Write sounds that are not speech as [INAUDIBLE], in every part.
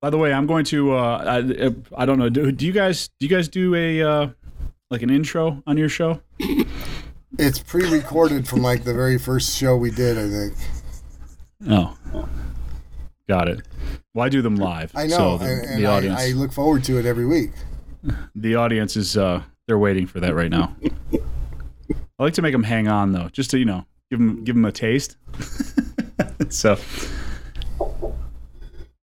By the way, I'm going to. Uh, I, I don't know. Do, do you guys do you guys do a uh, like an intro on your show? It's pre-recorded from like the very first show we did, I think. Oh, got it. Well, I do them live. I know, So the, and, the I, audience, I look forward to it every week. [LAUGHS] the audience is uh, they're waiting for that right now. I like to make them hang on though, just to you know give them give them a taste. [LAUGHS] so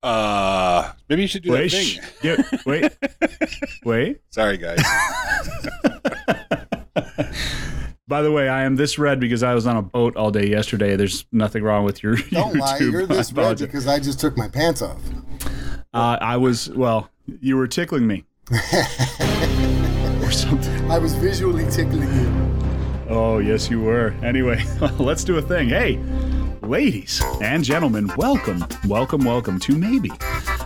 Uh, maybe you should do wait, that shh, thing. yeah, wait, [LAUGHS] wait. Sorry, guys. [LAUGHS] By the way, I am this red because I was on a boat all day yesterday. There's nothing wrong with your Don't YouTube. lie, you're [LAUGHS] I this red because I just took my pants off. Uh, I was well. You were tickling me, or something. I was visually tickling you. Oh yes, you were. Anyway, let's do a thing. Hey, ladies and gentlemen, welcome, welcome, welcome to maybe.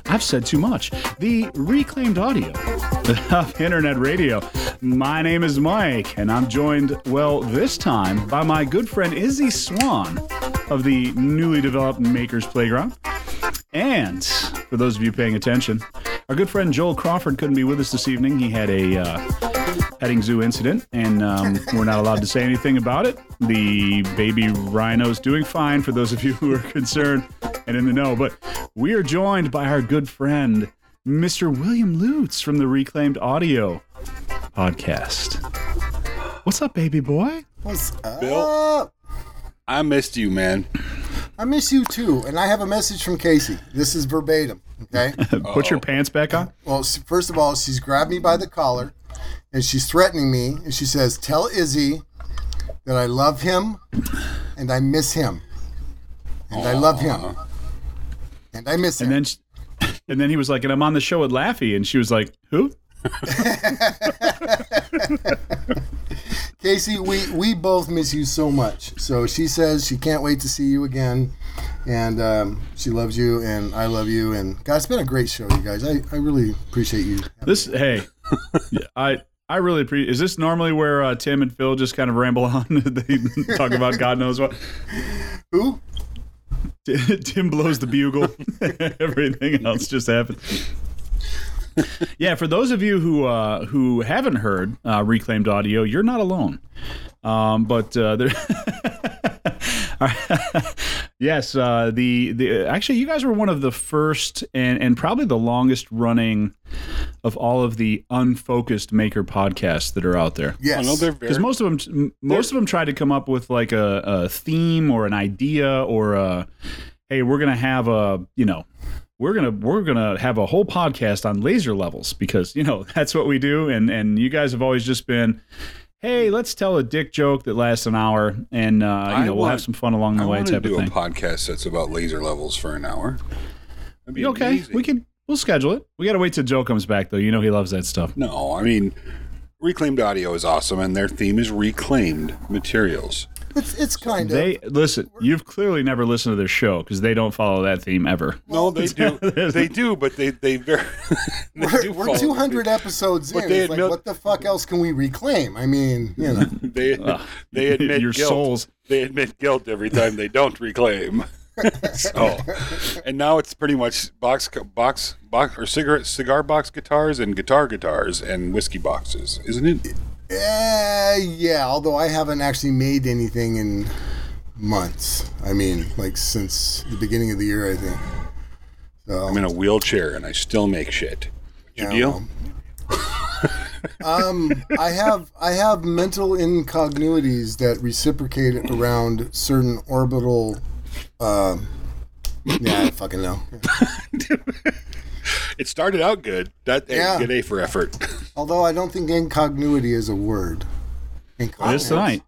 I've said too much. The reclaimed audio [LAUGHS] of internet radio. My name is Mike, and I'm joined, well, this time by my good friend Izzy Swan of the newly developed Makers Playground. And for those of you paying attention, our good friend Joel Crawford couldn't be with us this evening. He had a uh, petting zoo incident, and um, we're not allowed to say anything about it. The baby rhino's doing fine for those of you [LAUGHS] who are concerned and in the know. But we are joined by our good friend, Mr. William Lutz from the Reclaimed Audio podcast. What's up, baby boy? What's up? Bill? Up? I missed you, man. I miss you too, and I have a message from Casey. This is verbatim. Okay. [LAUGHS] Put your oh. pants back on. well, first of all, she's grabbed me by the collar, and she's threatening me, and she says, "Tell Izzy that I love him, and I miss him, and I love him, and I miss him." And then, sh- and then he was like, and I'm on the show with Laffy, and she was like, who? [LAUGHS] [LAUGHS] Casey, we we both miss you so much. So she says she can't wait to see you again, and um, she loves you, and I love you, and God, it's been a great show, you guys. I, I really appreciate you. This hey, I I really appreciate. Is this normally where uh, Tim and Phil just kind of ramble on? [LAUGHS] they talk about God knows what. Who? Tim blows the bugle. [LAUGHS] Everything else just happens. [LAUGHS] yeah, for those of you who uh, who haven't heard uh, reclaimed audio, you're not alone. Um, but uh, there. [LAUGHS] yes, uh, the the actually, you guys were one of the first and and probably the longest running of all of the unfocused maker podcasts that are out there. Yes. I know they're Because most of them, most of them tried to come up with like a, a theme or an idea or a, hey, we're gonna have a, you know, we're gonna we're gonna have a whole podcast on laser levels because you know [LAUGHS] that's what we do, and and you guys have always just been, hey, let's tell a dick joke that lasts an hour, and uh, you I know we'll have some fun along the I way, want type of do a thing. podcast that's about laser levels for an hour. Okay, amazing. we can we'll schedule it. We got to wait till Joe comes back though. You know he loves that stuff. No, I mean, reclaimed audio is awesome, and their theme is reclaimed materials. It's it's kind of. They listen. You've clearly never listened to their show because they don't follow that theme ever. No, they do. [LAUGHS] they do, but they they very. [LAUGHS] they we're, we're 200 episodes But in. they It's like, what the fuck else can we reclaim? I mean, you know. [LAUGHS] They ah, they admit Your guilt. souls. They admit guilt every time they don't reclaim. so, and now it's pretty much box box box or cigarette cigar box guitars and guitar guitars and whiskey boxes, isn't it? Uh, yeah, although I haven't actually made anything in months. I mean, like since the beginning of the year, I think. So, I'm in a wheelchair and I still make shit. Your Yeah, deal? um, I have I have mental incongruities that reciprocate around certain orbital. Um, yeah, I fucking know. [LAUGHS] It started out good. That Yeah. good A for effort. Although I don't think incongruity is a word. It is Incongruence. tonight.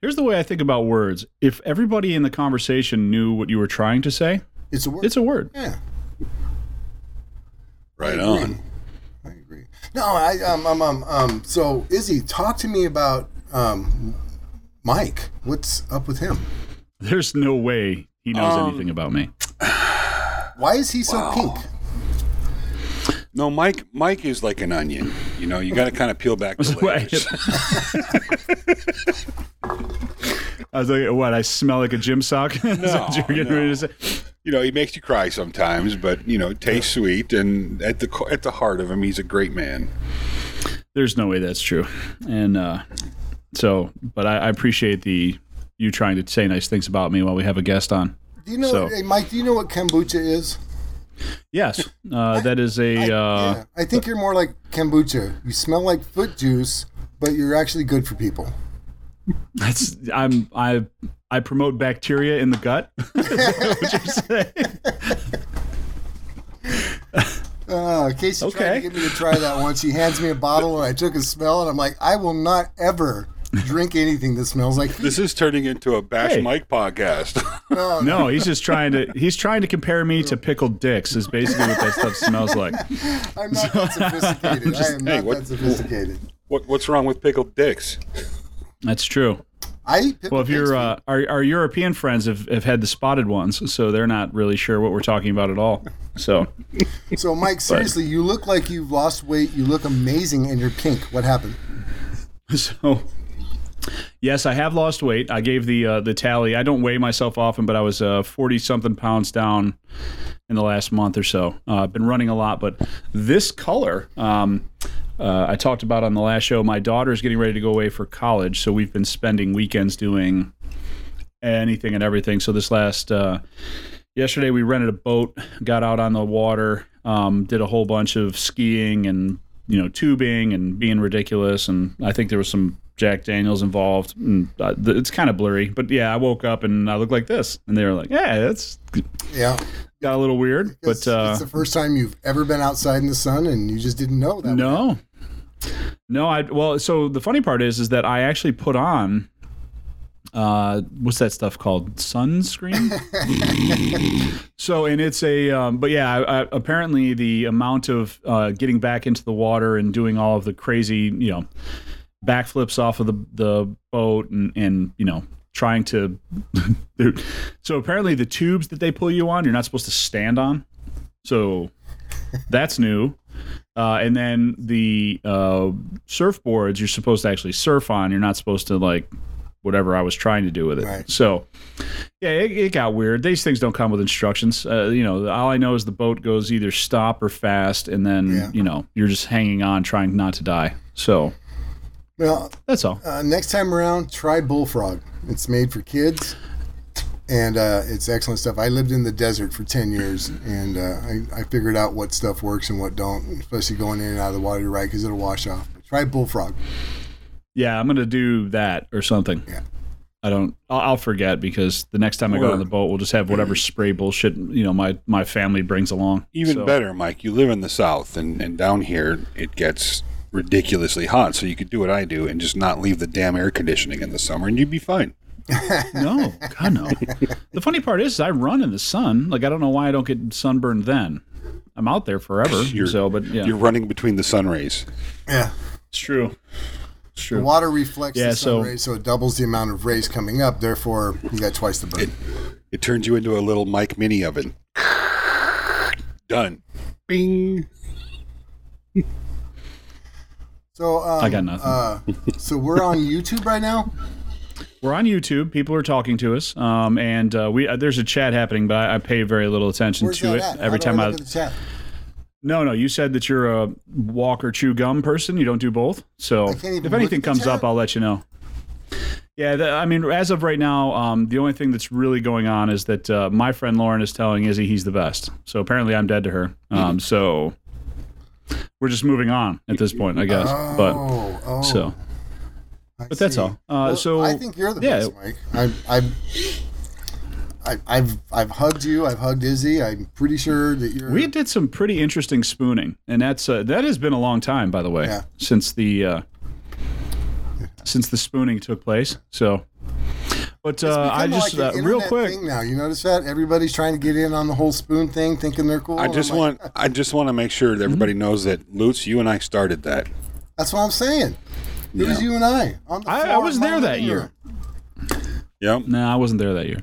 Here's the way I think about words. If everybody in the conversation knew what you were trying to say, It's a word. it's a word. yeah. right I on. I agree. No, I um um um, um so Izzy, talk to me about um Mike. What's up with him? There's no way he knows Um, anything about me. Why is he so pink? No, Mike. Mike is like an onion. You know, you got to kind of peel back the [LAUGHS] layers. I was like, what? I smell like a gym sock? [LAUGHS] Is that what you were getting no. ready to say? you know, he makes you cry sometimes, but you know, tastes sweet. And at the at the heart of him, he's a great man. There's no way that's true. And uh, so, but I, I appreciate the you trying to say nice things about me while we have a guest on. Do you know, So- hey, Mike? Do you know what kombucha is? Yes, [LAUGHS] uh, that is a. I, uh, yeah, I think you're more like kombucha. You smell like foot juice, but you're actually good for people. That's I'm I I promote bacteria in the gut. [LAUGHS] Is that what you're? [LAUGHS] Uh, Casey tried to get me to try that once. He hands me a bottle, and I took a smell, and I'm like, I will not ever [LAUGHS] drink anything that smells like. This is turning into a Bash Hey. Mike podcast. [LAUGHS] No, No, he's just trying to he's trying to compare me to pickled dicks. Is basically what that stuff smells like. [LAUGHS] I'm not that sophisticated. I am hey, not what- that sophisticated. what what's wrong with pickled dicks? That's true. I eat Well, if pig's your uh, our our European friends have, have had the spotted ones, so they're not really sure what we're talking about at all. So So, Mike, seriously, you look like you've lost weight. You look amazing, and you're pink. What happened? So, yes, I have lost weight. I gave the uh, the tally. I don't weigh myself often, but I was forty something pounds down in the last month or so. Uh, I've been running a lot, but this color. Um, uh, I talked about on the last show. My daughter is getting ready to go away for college, so we've been spending weekends doing anything and everything. So this last uh, yesterday, we rented a boat, got out on the water, um, did a whole bunch of skiing and you know tubing and being ridiculous, and I think there was some Jack Daniels involved. And, uh, th- it's kind of blurry, but yeah, I woke up and I looked like this, and they were like, "Yeah, that's Yeah, got a little weird," it's, but uh, it's the first time you've ever been outside in the sun, and you just didn't know that. No. No, I well, so the funny part is is that I actually put on uh what's that stuff called? Sunscreen? [LAUGHS] so and it's a um but yeah, I, I, apparently the amount of uh getting back into the water and doing all of the crazy, you know, backflips off of the the boat and and you know trying to [LAUGHS] so apparently the tubes that they pull you on you're not supposed to stand on. So that's new. Uh, and then the uh, surfboards you're supposed to actually surf on you're not supposed to like whatever i was trying to do with it. Right. so yeah it, it got weird. These things don't come with instructions. Uh, you know all i know is the boat goes either stop or fast and then Yeah. you know you're just hanging on trying not to die. So Well, that's all uh, next time around, try bullfrog. It's made for kids, and uh, it's excellent stuff. I lived in the desert for ten years, and uh, I, I figured out what stuff works and what don't, especially going in and out of the water. Right, because it'll wash off. But try bullfrog. Yeah, I'm gonna do that or something. Yeah. I don't. I'll, I'll forget because the next time I go on the boat, we'll just have whatever spray bullshit you know my my family brings along. Even So- better, Mike. You live in the South, and, and down here it gets ridiculously hot. So you could do what I do and just not leave the damn air conditioning in the summer, and you'd be fine. [LAUGHS] No, God no. the funny part is, I run in the sun. Like I don't know why I don't get sunburned then. I'm out there forever. [LAUGHS] You're- so, but yeah, You're running between the sun rays. Yeah. it's true. It's The water reflects Yeah, the sun so- rays, so it doubles the amount of rays coming up. Therefore, you got twice the burn. It turns you into a little Mike mini oven. Done. Bing. [LAUGHS] So um, I got nothing. Uh, so we're on YouTube right now. We're on YouTube. People are talking to us, um, and uh, we uh, there's a chat happening, but I, I pay very little attention Where's to it. at? Every How time I I, look at the chat. No, no. You said that you're a walk or chew gum person. You don't do both. So I if anything comes up, I'll let you know. Yeah, the, I mean, as of right now, um, the only thing that's really going on is that uh, my friend Lauren is telling Izzy he's the best. So apparently, I'm dead to her. Um, so we're just moving on at this point, I guess. but Oh, oh. so, I but that's see. all. Uh, Well, so I think you're the yeah. best, Mike. I've, I've, I- I've, I've hugged you. I've hugged Izzy. I'm pretty sure that you're. We did some pretty interesting spooning, and that's uh, that has been a long time, by the way, Yeah. since the uh, since the spooning took place. So, but It's uh, I just like uh, real quick, thing now. You notice that everybody's trying to get in on the whole spoon thing, thinking they're cool. I just like, want I just want to make sure that everybody knows that Lutz, you and I started that. That's what I'm saying. It was you and I on the I- I was there that living year. Yep. no, I wasn't there that year.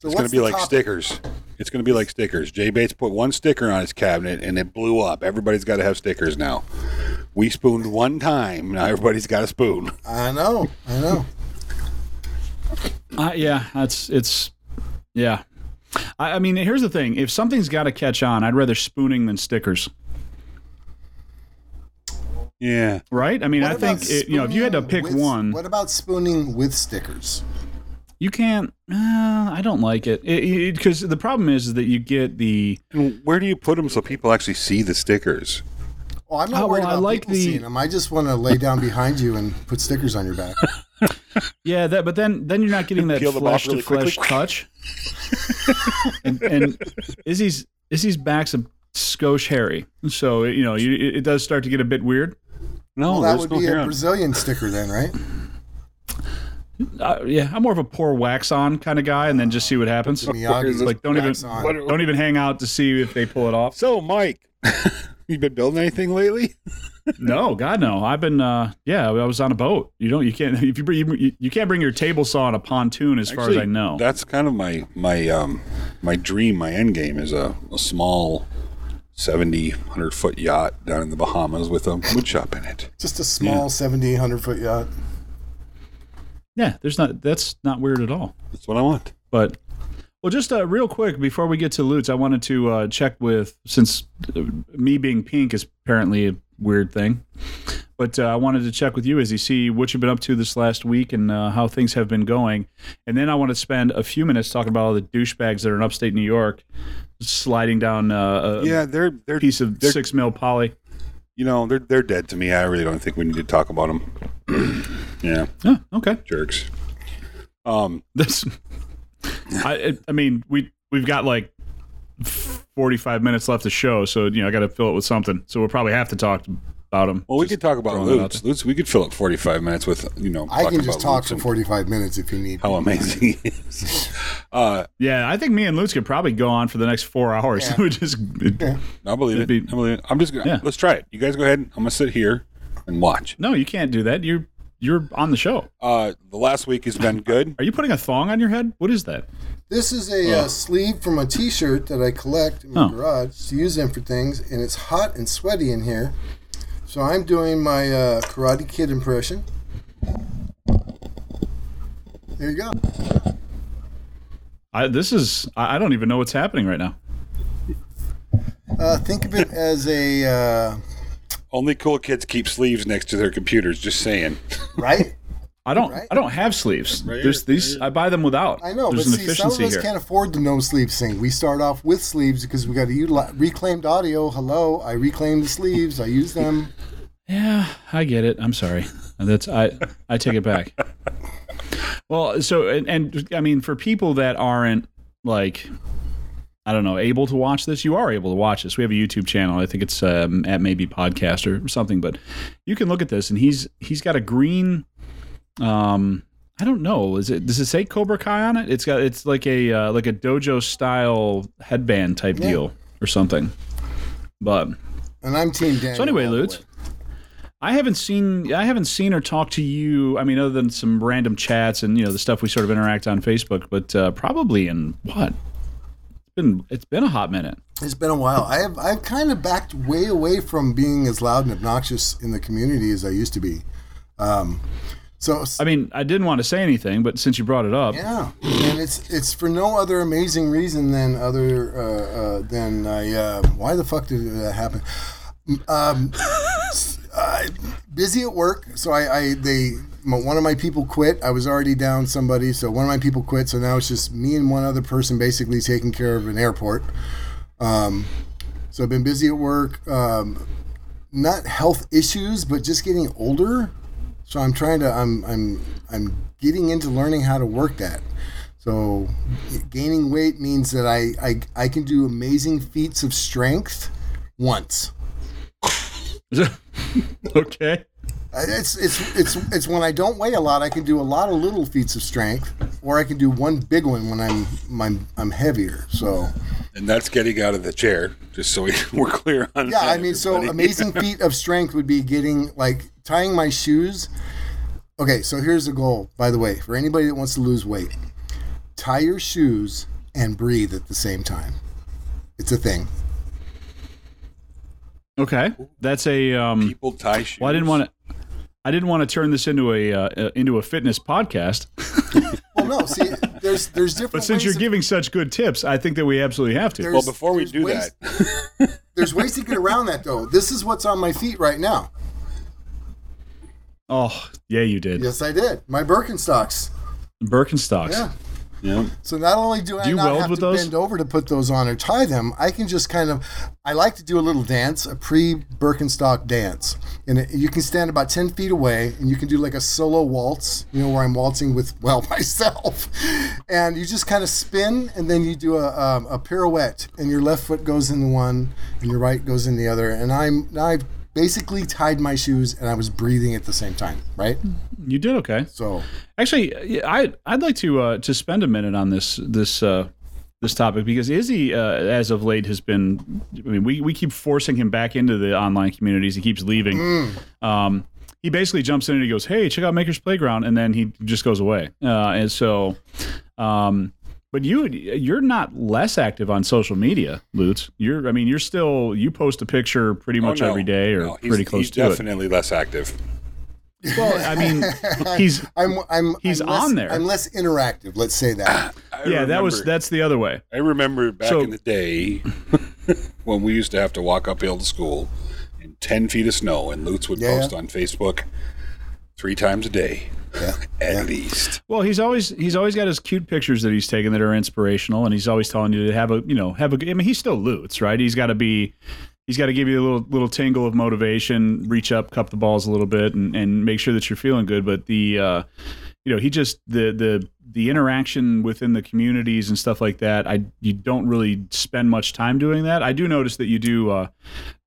So It's gonna be like topic? stickers. It's going to be like stickers. Jay Bates put one sticker on his cabinet and it blew up. Everybody's got to have stickers now. We spooned one time. Now everybody's got a spoon. I know. I know. Uh, yeah, that's it's yeah. I, I mean, here's the thing: if something's got to catch on, I'd rather spooning than stickers. Yeah. Right? I mean, What I think it, you know if you had to spooning pick with- one, What about spooning with stickers? You can't. Uh, I don't like it because the problem is, is that you get the where do you put them so people actually see the stickers? Oh, I'm not Oh, worried well, I about like people the- seeing them. I just want to lay down behind you and put stickers on your back. [LAUGHS] yeah that, but then then you're not getting that Peel them off flesh to really flesh quickly. touch. and, and Izzy's Izzy's back's a skosh hairy, so you know you, it, it does start to get a bit weird. No, Well, that would no be a on. Brazilian sticker then, right? [LAUGHS] Uh, yeah, I'm more of a pour wax on kind of guy, and then just see what happens. Miyagi. Like don't even on. Don't even hang out to see if they pull it off. So, Mike, [LAUGHS] you been building anything lately? No, God no. I've been uh yeah, I was on a boat. You don't you can't [LAUGHS] if you bring you, you can't bring your table saw on a pontoon as far as I know. That's kind of my my um my dream, my end game is a, a small 70, 100 foot yacht down in the Bahamas with a wood shop in it. Just a small 70, 100 foot yacht. Yeah, there's not that's not weird at all. That's what I want. But well, just uh, real quick before we get to Lutz, I wanted to uh, check with since uh, me being pink is apparently a weird thing. But uh, I wanted to check with you as you see what you've been up to this last week and uh, how things have been going. And then I want to spend a few minutes talking about all the douchebags that are in upstate New York sliding down uh, a Yeah, they're they're piece of they're, six mil poly. You know they're they're dead to me. I really don't think we need to talk about them. [CLEARS THROAT] yeah, Oh, okay. jerks. Um, This, I, I mean, we we've got like forty-five minutes left to show, so you know I got to fill it with something. So we'll probably have to talk about them. well, we could talk about throwing that out Lutz. Lutz, we could fill up forty five minutes with you know. I can just about talk Lutz for 45 minutes if you need. How amazing he is. [LAUGHS] Uh, Yeah, I think me and Lutz could probably go on for the next four hours. Yeah. [LAUGHS] It would just I believe it. Be- I believe it. I'm just gonna Yeah. let's try it. You guys go ahead. I'm gonna sit here and watch. no, you can't do that. You're you're on the show. Uh, the last week has been good. [LAUGHS] Are you putting a thong on your head? What is that? This is a uh, sleeve from a T-shirt that I collect in my Oh. garage to use them for things, and it's hot and sweaty in here. So I'm doing my uh, Karate Kid impression. There you go. I, this is I, I don't even know what's happening right now. Uh, think of it as a uh, Only cool kids keep sleeves next to their computers. Just saying. right. I don't Right? I don't have sleeves. Right There's here, these I buy them without. I know, There's but an see, some of efficiency us here. can't afford the no sleeves thing. We start off with sleeves because we got to utilize reclaimed audio. Hello, I reclaim the sleeves. I use them. [LAUGHS] Yeah, I get it. I'm sorry. That's I I take it back. [LAUGHS] Well, so and, and I mean for people that aren't like I don't know able to watch this, you are able to watch this. We have a YouTube channel. I think it's um, at maybe podcast or something, but you can look at this and he's he's got a green um I don't know. Is it does it say Cobra Kai on it? It's got it's like a uh, like a dojo style headband type Yeah. deal or something. But And I'm Team Daniel. so anyway, Lutz. I haven't seen I haven't seen or talked to you. I mean, other than some random chats and you know the stuff we sort of interact on Facebook, but uh, probably in what? It's been it's been a hot minute. It's been a while. I have I've kind of backed way away from being as loud and obnoxious in the community as I used to be. Um, so I mean, I didn't want to say anything, but since you brought it up, yeah, and it's it's for no other amazing reason than other uh, uh, than I. Uh, why the fuck did that happen? Um, busy at work, so I, I they my, one of my people quit. I was already down somebody, so one of my people quit. So now it's just me and one other person basically taking care of an airport. Um, so I've been busy at work. Um, not health issues, but just getting older. So I'm trying to. I'm I'm I'm getting into learning how to work that. So gaining weight means that I I, I can do amazing feats of strength once. [LAUGHS] okay. It's it's it's it's when I don't weigh a lot, I can do a lot of little feats of strength, or I can do one big one when I'm I'm I'm heavier. So And that's getting out of the chair. Just so we, [LAUGHS] we're clear on yeah, that, I mean, so [LAUGHS] amazing feat of strength would be getting like tying my shoes. Okay, so here's the goal. By the way, for anybody that wants to lose weight, tie your shoes and breathe at the same time. It's a thing. Okay, that's a. Um, People tie shoes. well, I didn't want to. I didn't want to turn this into a uh, uh, into a fitness podcast, [LAUGHS] Well, no, see, there's there's different. but since ways you're of- giving such good tips, I think that we absolutely have to. There's- Well, before we do ways- that, [LAUGHS] there's ways to get around that though. This is what's on my feet right now. Oh, yeah, you did. Yes, I did. My Birkenstocks. Birkenstocks. Yeah. yeah. So not only do I Do you not weld have with to those? bend over to put those on or tie them, I can just kind of. I like to do a little dance, a pre Birkenstock dance, and it, you can stand about ten feet away, and you can do like a solo waltz. You know where I'm waltzing with [LAUGHS] well myself, and you just kind of spin, and then you do a, um, a pirouette, and your left foot goes in the one, and your right goes in the other, and I'm I've basically tied my shoes, and I was breathing at the same time, right? You did okay. So Actually, I I'd like to uh, to spend a minute on this this uh, this topic because Izzy, uh, as of late, has been. I mean, we we keep forcing him back into the online communities. He keeps leaving. Um, he basically jumps in and he goes, "Hey, check out Maker's Playground," and then he just goes away. Uh, and so, um, but you you're not less active on social media, Lutz. You're I mean, you're still you post a picture pretty oh, much Oh, no. every day or No, he's- pretty close he's to it. definitely less active. Well, I mean, [LAUGHS] he's I'm I'm He's I'm less, on there. I'm less interactive. Let's say that. Ah, I yeah. That was that's the other way. I remember back So- in the day [LAUGHS] when we used to have to walk uphill to school in 10 feet of snow, and Lutz would Yeah, post on Facebook three times a day, Yeah. [LAUGHS] at least. Well, he's always he's always got his cute pictures that he's taken that are inspirational, and he's always telling you to have a you know have a. I mean, he's still Lutz, right? He's got to be. He's got to give you a little little tingle of motivation, reach up, cup the balls a little bit, and, and make sure that you're feeling good. But the, uh, you know, he just the the the interaction within the communities and stuff like that. I you don't really spend much time doing that. I do notice that you do uh,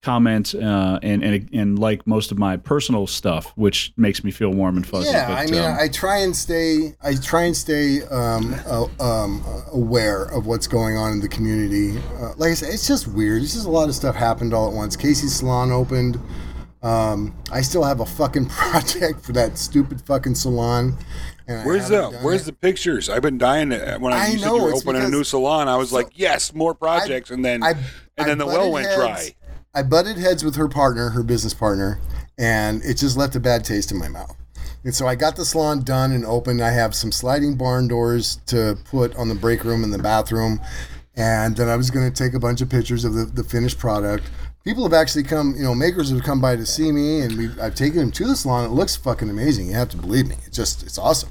comment uh, and and and like most of my personal stuff, which makes me feel warm and fuzzy. Yeah, but, I mean, um, I try and stay. I try and stay um, uh, um, aware of what's going on in the community. Uh, like I said, it's just weird. It's just a lot of stuff happened all at once. Casey's salon opened. Um, I still have a fucking [LAUGHS] project for that stupid fucking salon. Where's the Where's it. the pictures? I've been dying to, when I, I know, you were opening a new salon. I was like, yes, more projects, and then I- and I then the well went heads- dry. I butted heads with her partner, her business partner, and it just left a bad taste in my mouth. And so I got the salon done and open. I have some sliding barn doors to put on the break room and the bathroom. And then I was going to take a bunch of pictures of the, the finished product. People have actually come, you know, makers have come by to see me, and we've, I've taken them to the salon. It looks fucking amazing. You have to believe me. It's just, it's awesome.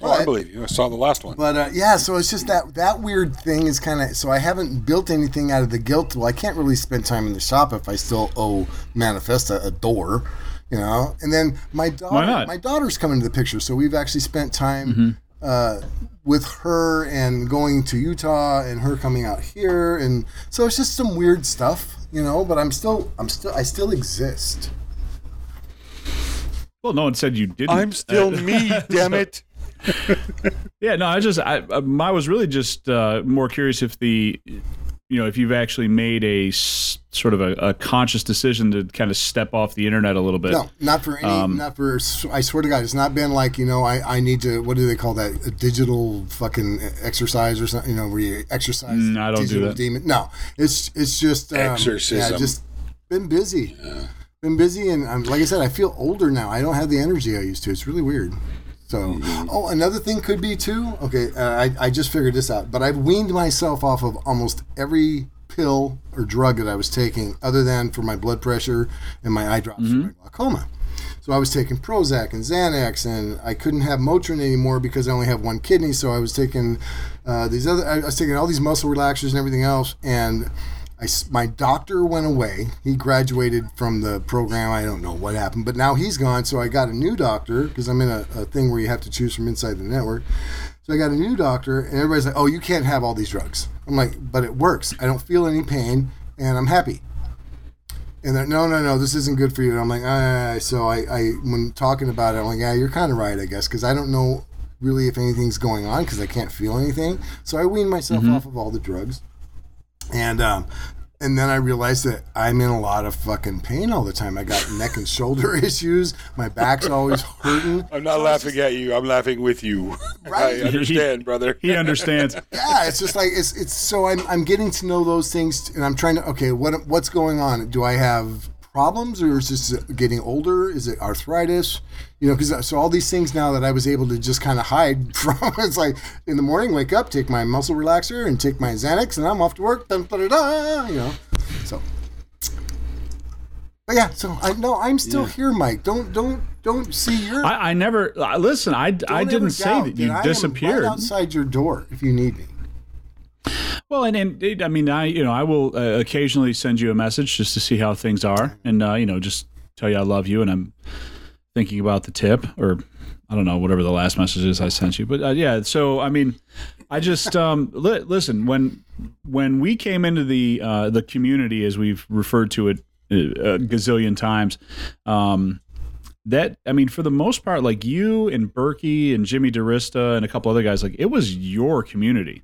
Oh, I believe you. I saw the last one. but uh, yeah, so it's just that that weird thing is kind of so I haven't built anything out of the guilt. Well, I can't really spend time in the shop if I still owe Manifesta a door, you know. And then my daughter, my daughter's coming into the picture, so we've actually spent time uh, with her and going to Utah and her coming out here, and so it's just some weird stuff, you know. But I'm still, I'm still, I still exist. well, no one said you didn't. I'm still Uh, [LAUGHS] me, damn it. Yeah, no, I just I um, I was really just uh, more curious if the you know if you've actually made a sort of a, a conscious decision to kind of step off the internet a little bit. No, not for any, Um, not for. I swear to God, it's not been like you know. I, I need to. What do they call that? A digital fucking exercise or something. You know, where you exercise. Mm, I don't do that. Demon. No, it's it's just um, Exorcism. Yeah, just been busy. Been busy, and um, like I said, I feel older now. I don't have the energy I used to. It's really weird. So, Mm-hmm. oh, another thing could be too. Okay, uh, I I just figured this out, but I've weaned myself off of almost every pill or drug that I was taking, other than for my blood pressure and my eye drops for my glaucoma. So I was taking Prozac and Xanax, and I couldn't have Motrin anymore because I only have one kidney. So I was taking uh, these other. I was taking all these muscle relaxers and everything else, and I my doctor went away. He graduated from the program. I don't know what happened, but now he's gone. So I got a new doctor because I'm in a, a thing where you have to choose from inside the network. So I got a new doctor, and everybody's like, "Oh, you can't have all these drugs." I'm like, "But it works. I don't feel any pain, and I'm happy." And they're, no, no, no, this isn't good for you. And I'm like, ah. So I, I, when talking about it, I'm like, yeah, you're kind of right, I guess, because I don't know really if anything's going on because I can't feel anything. So I wean myself off of all the drugs. And um, and then I realized that I'm in a lot of fucking pain all the time. I got neck and shoulder [LAUGHS] issues. My back's always hurting. I'm not laughing at you. I'm laughing with you. Right. I understand, brother. He understands. Yeah, it's just like it's it's so I'm I'm getting to know those things and I'm trying to okay, what what's going on? Do I have problems or is this getting older? Is it arthritis? You know, because so all these things now that I was able to just kind of hide [LAUGHS] from, it's like in the morning, wake up, take my muscle relaxer and take my Xanax, and I'm off to work. Dun, you know, so. But yeah, so I know I'm still here, Mike. Don't don't don't see your. I, I never uh, listen. I, I didn't say that you disappeared. right outside your door if you need me. Well, and, and it, I mean, I you know I will uh, occasionally send you a message just to see how things are, and uh, you know just tell you I love you, and I'm thinking about the tip, or I don't know whatever the last message is I sent you, but uh, yeah. So I mean, I just um, [LAUGHS] li- listen when when we came into the uh, the community as we've referred to it uh, a gazillion times. Um, that I mean, for the most part, like you and Berkey and Jimmy DiResta and a couple other guys, like it was your community.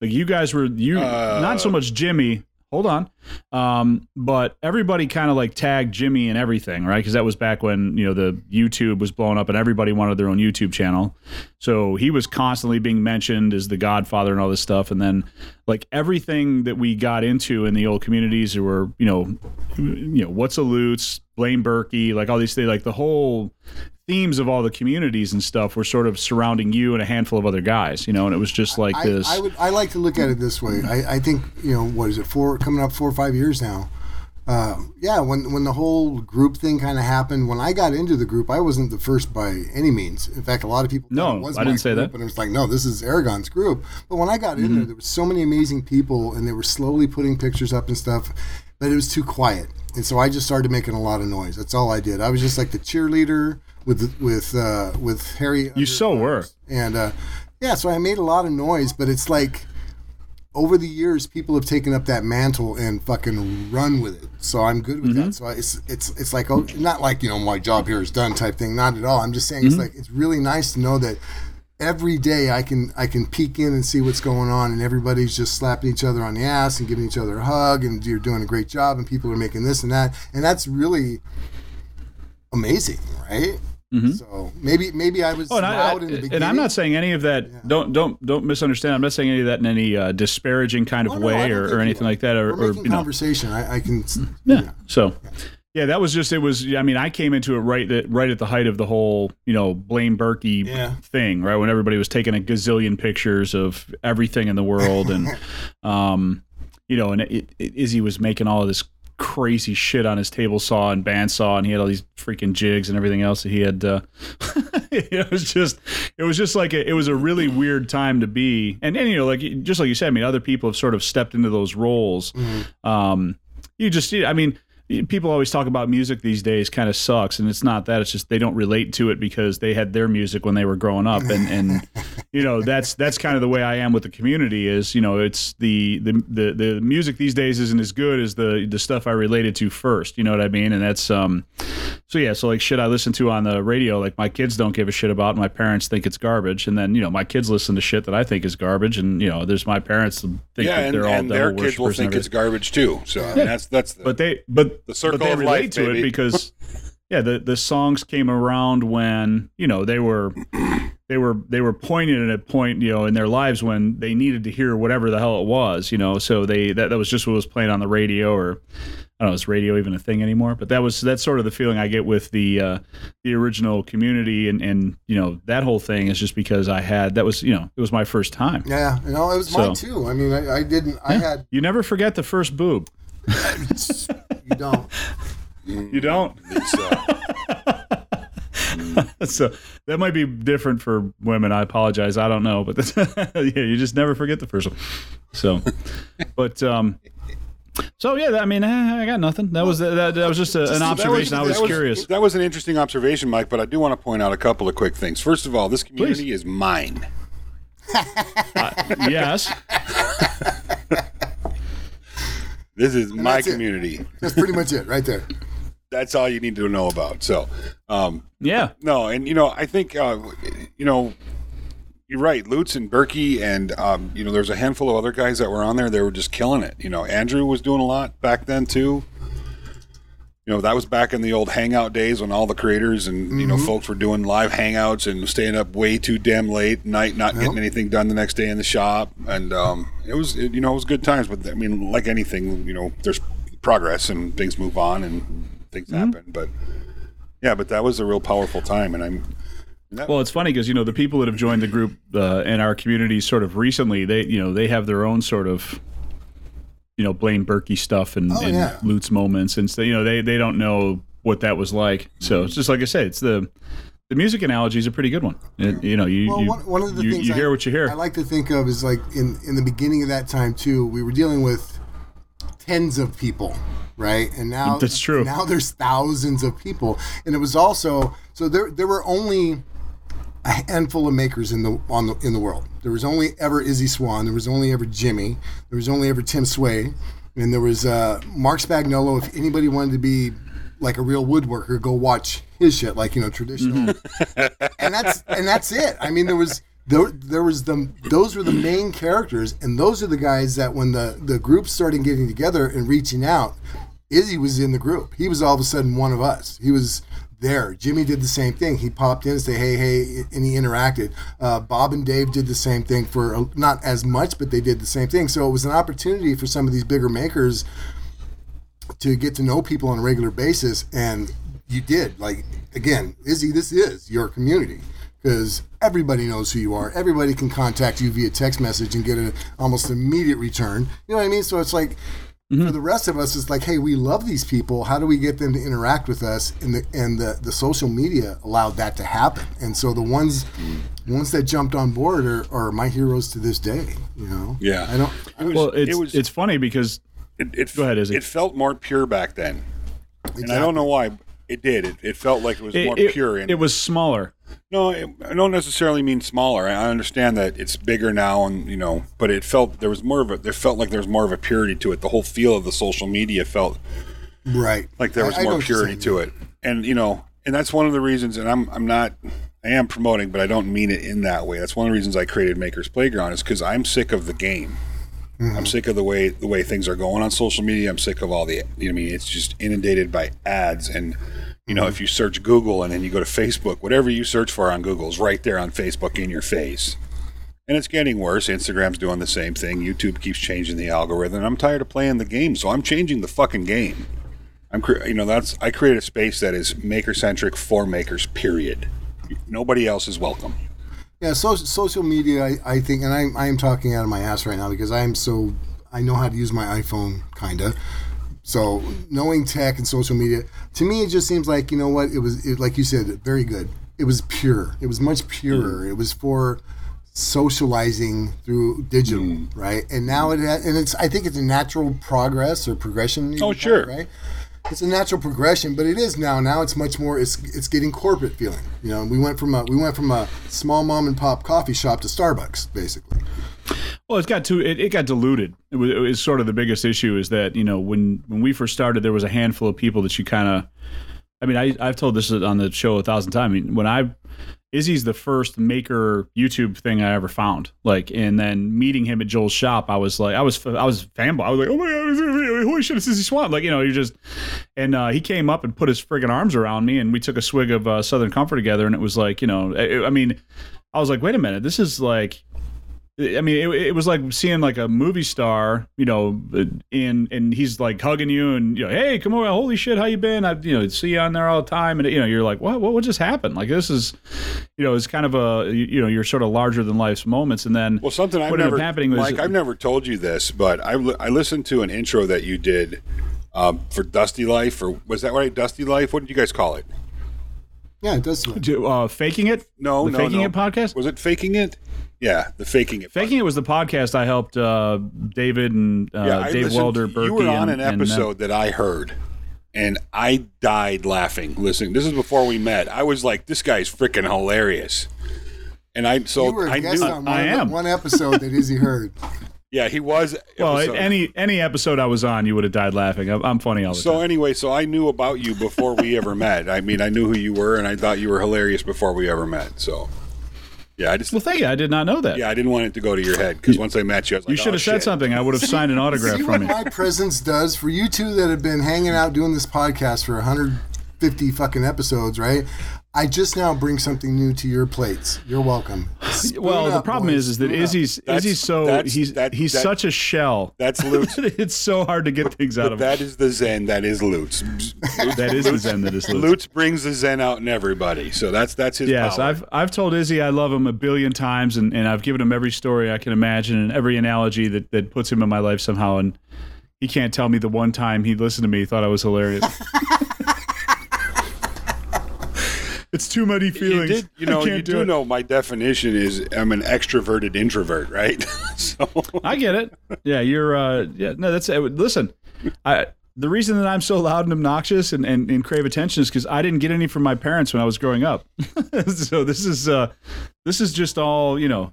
Like you guys were you Uh, not so much Jimmy. Hold on, um, but everybody kind of like tagged Jimmy and everything, right? Because that was back when you know the YouTube was blowing up and everybody wanted their own YouTube channel. So he was constantly being mentioned as the Godfather and all this stuff. And then like everything that we got into in the old communities, were you know, you know, what's a Lutz, blame Berkey, like all these things, like the whole themes of all the communities and stuff were sort of surrounding you and a handful of other guys, you know, and it was just like I, this. I would I like to look at it this way. I, I think you know what is it four coming up four or five years now. Uh, yeah, when when the whole group thing kind of happened, when I got into the group, I wasn't the first by any means. In fact, a lot of people No, I didn't say that. But it was like, no, this is Aragon's group. But when I got in there, there were so many amazing people, and they were slowly putting pictures up and stuff. But it was too quiet, and so I just started making a lot of noise. That's all I did. I was just like the cheerleader with with uh, with Harry. you so were. And uh, yeah, so I made a lot of noise, but it's like over the years, people have taken up that mantle and fucking run with it. So I'm good with that. So it's it's it's like oh, not like you know my job here is done type thing. Not at all. I'm just saying it's like it's really nice to know that every day I can I can peek in and see what's going on, and everybody's just slapping each other on the ass and giving each other a hug, and you're doing a great job, and people are making this and that, and that's really amazing, right? So maybe maybe I was Oh, and, I, loud in the beginning. and I'm not saying any of that. Don't don't don't misunderstand. I'm not saying any of that in any uh, disparaging kind of Oh, no, way or, or anything are. like that. Or, We're or you know, conversation. I, I can. yeah. So, yeah, that was just it was. I mean, I came into it right that right at the height of the whole you know blame Berkey Yeah. thing, right when everybody was taking a gazillion pictures of everything in the world, and [LAUGHS] um, you know, and it, it, Izzy was making all of this crazy shit on his table saw and bandsaw, and he had all these freaking jigs and everything else that he had. Uh, [LAUGHS] it was just, it was just like a, it was a really weird time to be, and and you know, like just like you said, I mean, other people have sort of stepped into those roles. Um, you just, I mean. People always talk about music these days kind of sucks, and it's not that. It's just they don't relate to it because they had their music when they were growing up, and and [LAUGHS] you know that's that's kind of the way I am with the community. Is you know it's the the the, the music these days isn't as good as the the stuff I related to first. You know what I mean? And that's um so yeah. So like shit I listen to on the radio, like my kids don't give a shit about. My parents think it's garbage, and then you know my kids listen to shit that I think is garbage, and you know there's my parents that think yeah, that and, they're all and their kids will think it's garbage too. So I mean, that's that's the, But they but The circle but they of relate life, to baby. it because [LAUGHS] yeah the the songs came around when you know they were they were they were pointed at a point you know in their lives when they needed to hear whatever the hell it was you know so they that, that was just what was playing on the radio or I don't know is radio even a thing anymore but that was that's sort of the feeling I get with the uh, the original community and and you know that whole thing is just because I had that was you know it was my first time Yeah, you know, it was mine too. I mean, I, I didn't. I had. you never forget the first boob You don't. you don't [LAUGHS] so that might be different for women. I apologize. I don't know, but [LAUGHS] yeah, you just never forget the first one. So, but um, so yeah, I mean, eh, I got nothing. That was that, that was just a, an observation. I was that curious. That was an interesting observation, Mike. But I do want to point out a couple of quick things. First of all, this community is mine. yes, [LAUGHS] This is my that's it. community. That's pretty much it, right there. [LAUGHS] That's all you need to know about. So, um, yeah, no, and you know, I think uh, you know, you're right. Lutz and Berkey, and um, you know, there's a handful of other guys that were on there. They were just killing it. You know, Andrew was doing a lot back then too. You know, that was back in the old hangout days when all the creators and you know folks were doing live hangouts and staying up way too damn late night, not getting anything done the next day in the shop. And um, it was, it, you know, it was good times. But I mean, like anything, you know, there's progress and things move on and things happen. But yeah, but that was a real powerful time, and I'm. Well, it's funny because you know the people that have joined the group uh, in our community sort of recently, they you know they have their own sort of you know blame Berkey stuff and, Oh, and yeah. Lutz moments, and so you know they they don't know what that was like. So it's just like I said, it's the the music analogy is a pretty good one. It, you know, you Well, you, one, one of the you, things you I, hear what you hear. I like to think of is like in in the beginning of that time too. We were dealing with tens of people, right? And now That's true. Now there's thousands of people, and it was also so there there were only a handful of makers in the on the in the world. There was only ever Izzy Swan. There was only ever Jimmy. There was only ever Tim Sway, and there was uh, Marc Spagnuolo. If anybody wanted to be like a real woodworker, go watch his shit, like you know traditional. [LAUGHS] and that's and that's it. I mean, there was. There, there was the those were the main characters and those are the guys that when the the group started getting together and reaching out izzy was in the group he was all of a sudden one of us he was there. Jimmy did the same thing. He popped in and say hey hey and he interacted. Uh, bob and dave did the same thing for uh, not as much but they did the same thing. So it was an opportunity for some of these bigger makers to get to know people on a regular basis and you did. Like again izzy this is your community because everybody knows who you are. Everybody can contact you via text message and get an almost immediate return. You know what i mean? So it's like for mm-hmm. the rest of us it's like hey we love these people how do we get them to interact with us and the and the, the social media allowed that to happen and so the ones mm-hmm. ones that jumped on board are, are my heroes to this day you know Yeah. i don't it was, well, it's it was, it's funny because it, it, Go ahead, Izzy. It felt more pure back then, and I don't know why. It did. It, it felt like it was it, more it- pure. And it was smaller. No, it, I don't necessarily mean smaller. I I understand that it's bigger now, and you know, but it felt there was more of a. There felt like there was more of a purity to it. The whole feel of the social media felt right like there was I more you're purity to it, and you know, and that's one of the reasons. And I'm I'm not. I am promoting, but I don't mean it in that way. That's one of the reasons I created Maker's Playground is because I'm sick of the game. Mm-hmm. I'm sick of the way the way things are going on social media. I'm sick of all the you know I mean it's just inundated by ads and you know if you search Google and then you go to Facebook, whatever you search for on Google is right there on Facebook in your face. And it's getting worse. Instagram's doing the same thing. YouTube keeps changing the algorithm. I'm tired of playing the game, so I'm changing the fucking game. I'm cre- you know that's I create a space that is maker centric for makers. Period. Nobody else is welcome. Yeah, so, social media, I, I think, and I, I am talking out of my ass right now because I am so, I know how to use my iPhone, kind of. So knowing tech and social media, to me, it just seems like, you know what, it was, it, like you said, very good. It was pure. It was much purer. Mm. It was for socializing through digital, mm. right? And now it, ha- and it's, I think it's a natural progress or progression. Oh, call sure. Right? it's a natural progression, but it is now. Now it's much more. It's it's getting corporate feeling. You know, we went from a we went from a small mom and pop coffee shop to Starbucks, basically. Well, it's got too. It, it got diluted. It was, it was sort of the biggest issue is that you know when when we first started, there was a handful of people that you kind of. I mean, I I've told this on the show a thousand times. I mean, when I Izzy's the first maker YouTube thing I ever found. Like, and then meeting him at Joel's shop, I was like, I was I was fanboy. I was like, oh my god, holy shit, it's Izzy Swan! Like, you know, you just. And uh, he came up and put his friggin' arms around me, and we took a swig of uh, Southern Comfort together, and it was like, you know, I, I mean, I was like, wait a minute, this is like I mean, it, it was like seeing like a movie star, you know, and and he's like hugging you and you know, hey, come on, holy shit, how you been? I you know see you on there all the time, and you know, you're like, what what what just happened? Like this is, you know, it's kind of a you you know, you're sort of larger than life's moments, and then Well, something I've never, up happening was Mike, I've never told you this, but I, li- I listened to an intro that you did um, for Dusty Life, or was that right? Dusty Life? What did you guys call it? Yeah, it does. seem like- to, uh, faking it. No, the no, faking no. it podcast. Was it Faking It? Yeah, the Faking It. Faking it was the podcast I helped uh, David and uh, Yeah, Dave listened- Welder. Berkey You were on and, an and, uh, episode that I heard, and I died laughing listening. This is before we met. I was like, "This guy's freaking hilarious," and I so you were a I knew. on I one, am. one episode that Izzy heard. [LAUGHS] Yeah, he was. well, episode- any any episode I was on, you would have died laughing. I'm, I'm funny all the So time. So anyway, so I knew about you before we ever met. I mean, I knew who you were, and I thought you were hilarious before we ever met. So Yeah, I just Well, thank you. I did not know that. yeah, I didn't want it to go to your head because once I met you, I was like, you should oh, have said shit. something. I would have signed an [LAUGHS] autograph See from what you. my presence does for you two that have been hanging out doing this podcast for 150 fucking episodes, right? I just now bring something new to your plates. You're welcome. Spoon [LAUGHS] Well, the problem boys. is, is that Spoon up. Izzy's That's- Izzy's so that's- he's that- he's that- such a shell. That's [LAUGHS] Lutz. it's so hard to get things out But of that is the Zen. That is Lutz. [LAUGHS] That is the Zen that is Lutz. Lutz brings the Zen out in everybody. So that's that's his Yes, power. I've I've told Izzy I love him a billion times, and, and I've given him every story I can imagine and every analogy that, that puts him in my life somehow. And he can't tell me the one time he listened to me, he thought I was hilarious. It's too many you feelings. did, you I know, can't you do do know my definition is I'm an extroverted introvert, right? [LAUGHS] so I get it. Yeah, you're. Uh, yeah, no, that's. Listen, I. The reason that I'm so loud and obnoxious and, and, and crave attention is because I didn't get any from my parents when I was growing up. [LAUGHS] so this is uh, this is just all you know.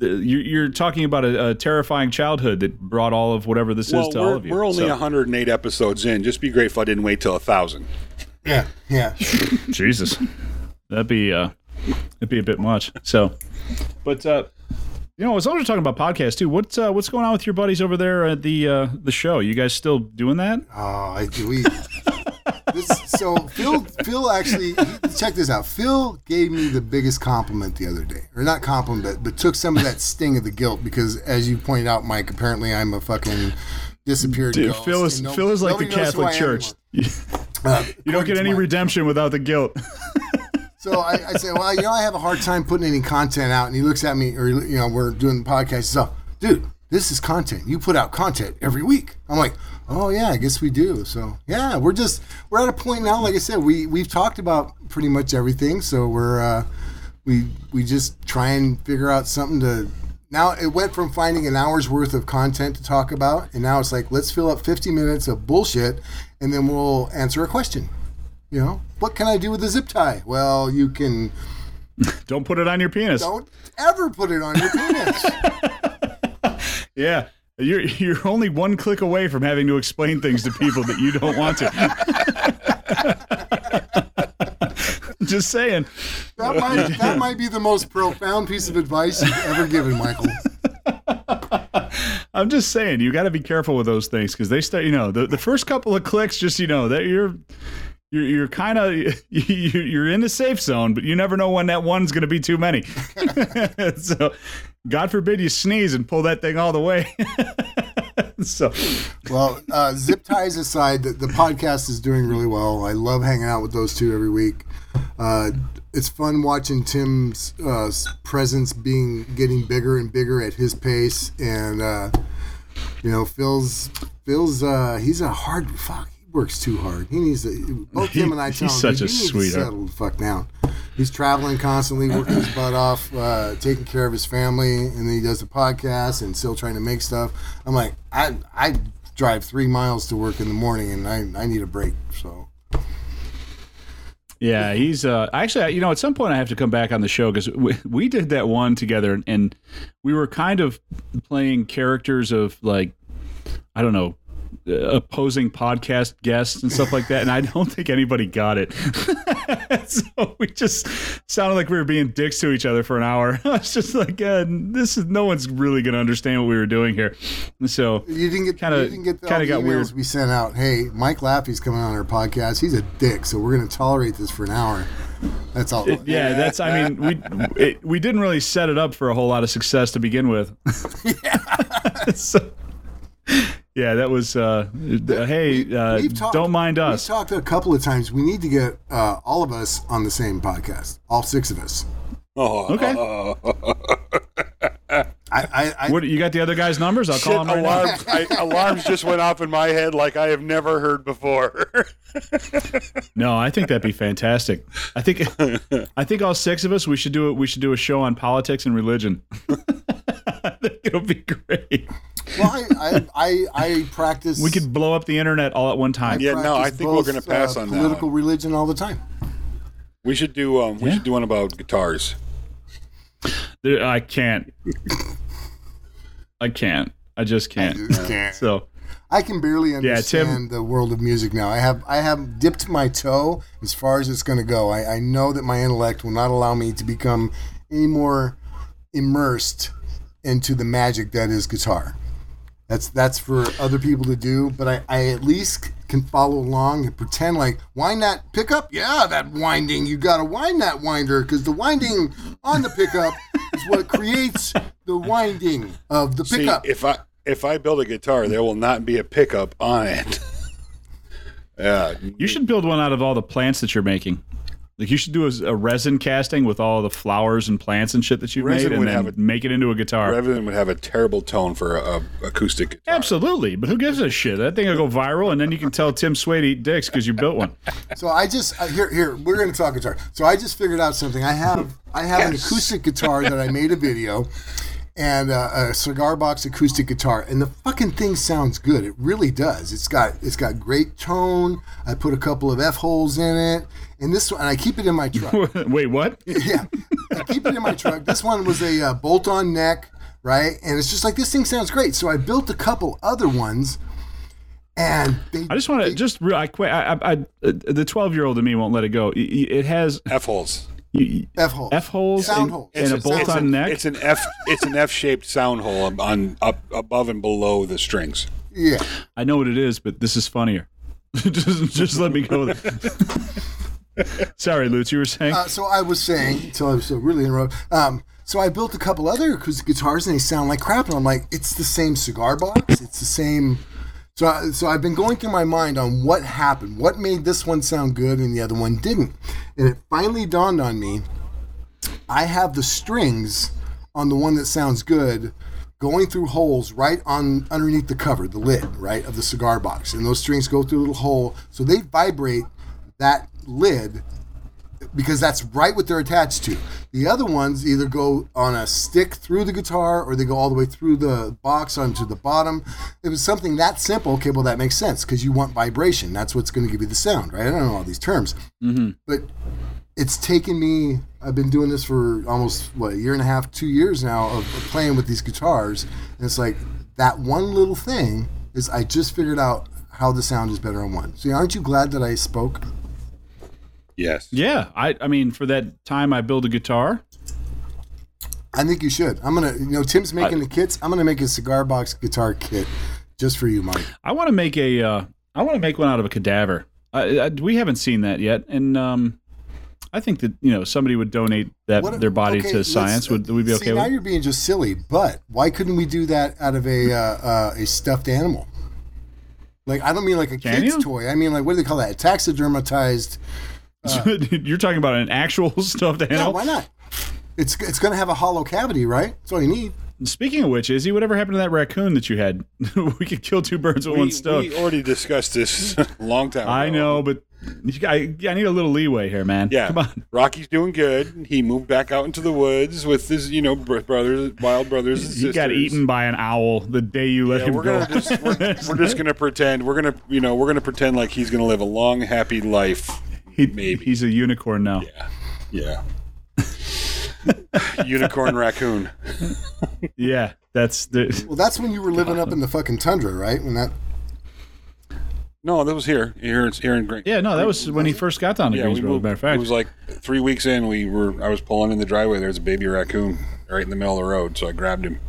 You're, you're talking about a, a terrifying childhood that brought all of whatever this well, is to all of you. we're only So- 108 episodes in. Just be grateful I didn't wait till a thousand. Yeah, yeah. [LAUGHS] Jesus, that'd be uh, that'd be a bit much. So, but uh, you know, as long as we're talking about podcasts too, what's uh, what's going on with your buddies over there at the uh, the show? You guys still doing that? Oh, I do. We, this, so Phil, Phil actually check this out. Phil gave me the biggest compliment the other day, or not compliment, but took some of that sting of the guilt because, as you pointed out, Mike, apparently I'm a fucking disappeared Dude, ghost. Phil is no- Phil is like the nobody knows who I Catholic Church. [LAUGHS] You don't get any redemption without the guilt. [LAUGHS] So I, I say, well, you know, I have a hard time putting any content out. And he looks at me, or, you know, we're doing the podcast. So, dude, this is content. You put out content every week. I'm like, oh, yeah, I guess we do. So, yeah, we're just, we're at a point now, like I said, we, we've talked about pretty much everything. So we're, uh, we, we just try and figure out something to, now it went from finding an hour's worth of content to talk about. And now it's like, let's fill up 50 minutes of bullshit and then we'll answer a question. You know, what can I do with a zip tie? Well, you can [LAUGHS] Don't put it on your penis. don't ever put it on your penis. [LAUGHS] Yeah. You're you're only one click away from having to explain things to people that you don't want to. [LAUGHS] Just saying. That might that might be the most profound piece of advice you've ever given, Michael. I'm just saying you got to be careful with those things because they start. You know, the, the first couple of clicks, just you know that you're. You're, you're kind [LAUGHS] of you're in the safe zone, but you never know when that one's going to be too many. [LAUGHS] so, God forbid you sneeze and pull that thing all the way. [LAUGHS] so, Well, uh, zip ties aside, the, the podcast is doing really well. I love hanging out with those two every week. Uh, it's fun watching Tim's uh, presence being getting bigger and bigger at his pace, and uh, you know, Phil's Phil's uh, he's a hard fuck. Works too hard. He needs to. Both him and I tell he's him such "Dude, a you need to sweetheart." settle the fuck down. He's traveling constantly, working his butt off, uh, taking care of his family, and then he does the podcast and still trying to make stuff. I'm like, I I drive three miles to work in the morning, and I I need a break. So Yeah, he's uh actually you know at some point I have to come back on the show because we, we did that one together and we were kind of playing characters of like I don't know opposing podcast guests and stuff like that and I don't think anybody got it. [LAUGHS] so we just sounded like we were being dicks to each other for an hour. [LAUGHS] I was just like uh, this is no one's really going to understand what we were doing here. And so you didn't get didn't get the, kinda got weird. we sent out. Hey, Mike Laffey's coming on our podcast. He's a dick, so we're going to tolerate this for an hour. That's all. yeah, that's. I mean, we it, we didn't really set it up for a whole lot of success to begin with. [LAUGHS] so, yeah, that was. Uh, uh, hey, uh, We've talked- don't mind us. We've talked a couple of times. We need to get uh, all of us on the same podcast. All six of us. Oh, Okay. [LAUGHS] I, I, I What you got the other guy's numbers? I'll Shit, call him right now. alarms, I, alarms just went off in my head like I have never heard before. [LAUGHS] No, I think that'd be fantastic. I think I think all six of us we should do it. We should do a show on politics and religion. [LAUGHS] It'll be great. Well, I, I, I, I practice. We could blow up the internet all at one time. Yeah, no, I practice think we're gonna pass uh, on that political one. religion all the time. we should do um, we Yeah. should do one about guitars. There- I can't. I can't. I just can't. Just can't. So I can barely Tim- understand the world of music now. I have I have dipped my toe as far as it's going to go. I, I know that my intellect will not allow me to become any more immersed into the magic that is guitar. That's that's for other people to do, but I, I at least can follow along and pretend like wind that pickup. Yeah, that winding. You got to wind that winder because the winding on the pickup [LAUGHS] is what creates the winding of the See, pickup. if I if I build a guitar, there will not be a pickup on it. [LAUGHS] yeah, You should build one out of all the plants that you're making. Like you should do a, a resin casting with all the flowers and plants and shit that you've Resin made, and would then have a- make it into a guitar. Everything would have a terrible tone for a, a acoustic guitar. Absolutely, but who gives a shit? That thing will go viral, and then you can tell Tim Sway to eat dicks because you built one. So I just uh, here here we're going to talk guitar. So I just figured out something. I have I have an acoustic guitar that I made a video, and uh, a cigar box acoustic guitar, and the fucking thing sounds good. It really does. It's got it's got great tone. I put a couple of f holes in it, and this one and I keep it in my truck. [LAUGHS] Wait, what? [LAUGHS] yeah, I keep it in my truck. This one was a uh, bolt-on neck, right? And it's just like this thing sounds great. So I built a couple other ones, and they I just want to just real. I quit. I, I, I, the twelve year old in me won't let it go. Y- y- It has F holes. F holes, f holes sound and, holes. and a It's bolt-on an- neck. It's an F. It's an F-shaped sound hole on up above and below the strings. Yeah. I know what it is, but this is funnier. [LAUGHS] just, just let me go there. [LAUGHS] Sorry, Lutz, you were saying. Uh, so I was saying, until I was so really interrupted. Um, so I built a couple other acoustic guitars, and they sound like crap. And I'm like, it's the same cigar box. It's the same. So, I, so I've been going through my mind on what happened, what made this one sound good and the other one didn't, and it finally dawned on me. I have the strings on the one that sounds good going through holes right on underneath the cover, the lid, right, of the cigar box. And those strings go through a little hole. So they vibrate that lid because that's right what they're attached to. The other ones either go on a stick through the guitar or they go all the way through the box onto the bottom. It was something that simple. Okay, well, that makes sense because you want vibration. That's what's going to give you the sound, right? I don't know all these terms. Mm-hmm. But it's taken me, I've been doing this for almost, what, a year and a half, two years now of, of playing with these guitars. And it's like that one little thing is I just figured out how the sound is better on one. So aren't you glad that I spoke? Yes. yeah, I, I mean, for that time I build a guitar. I think you should. I'm gonna, you know, Tim's making the kits. I'm gonna make a cigar box guitar kit just for you, Mike. I want to make a. Uh, I want to make one out of a cadaver. I, I, we haven't seen that yet, and um, I think that you know somebody would donate that What- their body okay, to science. Would, would we be see, okay now with? you're being just silly. But why couldn't we do that out of a uh, uh, a stuffed animal? Like I don't mean like a Can kid's you? toy. I mean like what do they call that? A taxidermatized. Uh, [LAUGHS] you're talking about an actual [LAUGHS] stuffed Yeah, animal. why not? It's it's gonna have a hollow cavity, right? That's all you need. Speaking of which, Izzy, whatever happened to that raccoon that you had? [LAUGHS] we could kill two birds with We, one stone. we already discussed this a long time ago. I know, but you, I, I need a little leeway here, man. Yeah, come on. Rocky's doing good. He moved back out into the woods with his, you know, brothers, wild brothers and He sisters. got eaten by an owl the day you let Yeah, him we're go. gonna just we're, we're just gonna pretend we're gonna you know we're gonna pretend like he's gonna live a long happy life. He- maybe. he's a unicorn now. Yeah. [LAUGHS] Unicorn raccoon. Yeah, that's the. Well, that's when you were living up in the fucking tundra, right? When that No, that was here. Here it's here in Green. Yeah, no, that was when he first got down to Yeah, we Greensboro. as a moved. matter of fact, It was like three weeks in. We were. I was pulling in the driveway. There's a baby raccoon right in the middle of the road. So I grabbed him.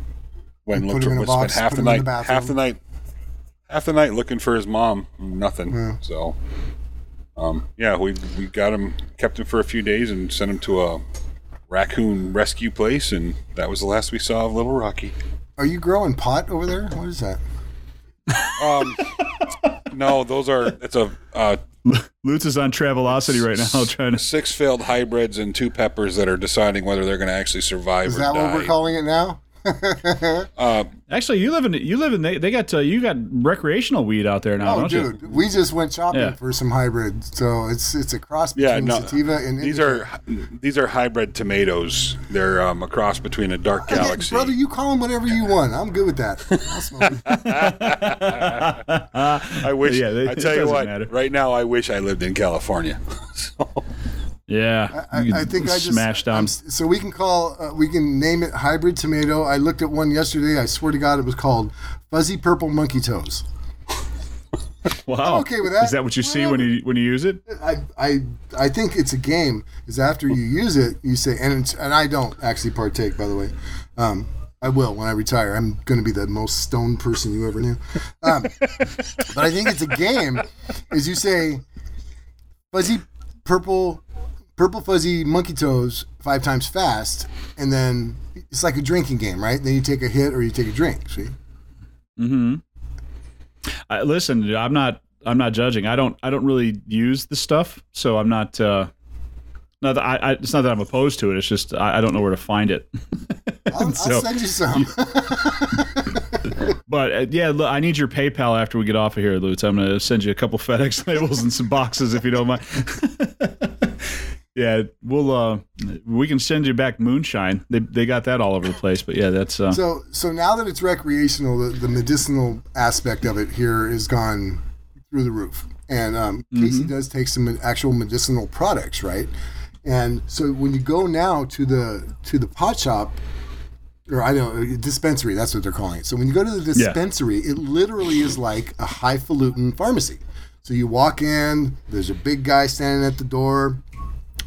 Went and And put looked him in for a spent box, half put the him night. the half the night. Half the night looking for his mom. Nothing. So, um, yeah, we we got him, kept him for a few days, and sent him to a raccoon rescue place, and that was the last we saw of little Rocky. are you growing pot over there? What is that? Um, no, those are it's a uh, Lutz is on Travelocity right now trying to. six failed hybrids and two peppers that are deciding whether they're going to actually survive Is or that die. what we're calling it now? Uh, [LAUGHS] Actually, you live in you live in they, they got uh, you got recreational weed out there now, Oh, don't you? dude, we just went shopping Yeah. for some hybrids, so it's it's a cross yeah, between no, sativa and these indica. are these are hybrid tomatoes. They're um, a cross between a dark Yeah, galaxy. brother. You call them whatever you want. I'm good with that. [LAUGHS] I'll smoke it. I wish. Yeah, they- I tell you what. matter. Right now, I wish I lived in California. [LAUGHS] so, Yeah, I, I think I just smashed down. So we can call uh, we can name it hybrid tomato. I looked at one yesterday. I swear to God, it was called fuzzy purple monkey toes. [LAUGHS] Wow. I'm okay with that. Is that what you see when you when you use it? I, I I think it's a game. Is after you use it, you say, and it's, and I don't actually partake, by the way. Um, I will when I retire. I'm going to be the most stoned person you ever knew. Um, [LAUGHS] but I think it's a game. Is you say, fuzzy purple, purple fuzzy monkey toes five times fast, and then it's like a drinking game, right? Then you take a hit or you take a drink. See? I, listen, I'm not I'm not judging. I don't I don't really use the stuff, so I'm not. uh not that I, I, it's not that I'm opposed to it. It's just I, I don't know where to find it. [LAUGHS] I'll, I'll send you some. [LAUGHS] But uh, yeah, look, I need your PayPal after we get off of here, Lutz. I'm gonna send you a couple [LAUGHS] FedEx labels and some boxes if you don't mind. Yeah, we'll uh, we can send you back moonshine. They they got that all over the place. But yeah, that's uh, So, so now that it's recreational, the, the medicinal aspect of it here is gone through the roof. And um, Casey does take some actual medicinal products, right? And so when you go now to the to the pot shop, or I don't know, dispensary, that's what they're calling it. So when you go to the dispensary, it literally is like a highfalutin pharmacy. So you walk in, there's a big guy standing at the door.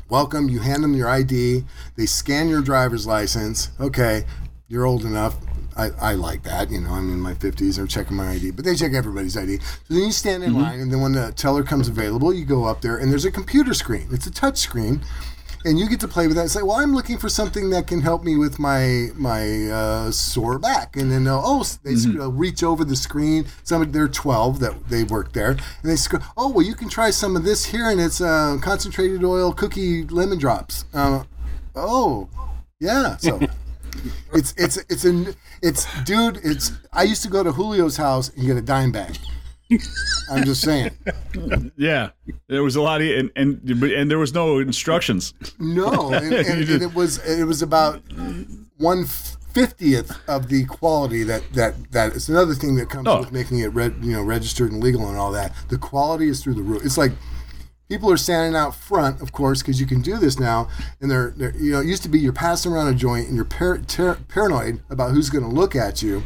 Welcome, you hand them your ID. They scan your driver's license. Okay, you're old enough. I, I like that. You know, I'm in my 50s. They're checking my ID, but they check everybody's ID. So then you stand in mm-hmm. line, and then when the teller comes available, you go up there, and there's a computer screen. It's a touch screen, and you get to play with that. It's like, well, I'm looking for something that can help me with my my uh, sore back, and then they'll, oh, they sc- uh, reach over the screen. Somebody they're 12 that they work there, and they sc- oh, well, you can try some of this here, and it's uh, concentrated oil cookie lemon drops. Uh, oh, yeah, so. [LAUGHS] It's it's it's a it's dude. It's I used to go to Julio's house and get a dime bag. I'm just saying. yeah. There was a lot of and and and there was no instructions. No, [LAUGHS] and, and, and it was it was about one fiftieth of the quality that that that is another thing that comes Oh. with making it red, you know, registered and legal and all that. The quality is through the roof. It's like people are standing out front, of course, because you can do this now, and they're, they're you know it used to be you're passing around a joint and you're par- ter- paranoid about who's going to look at you.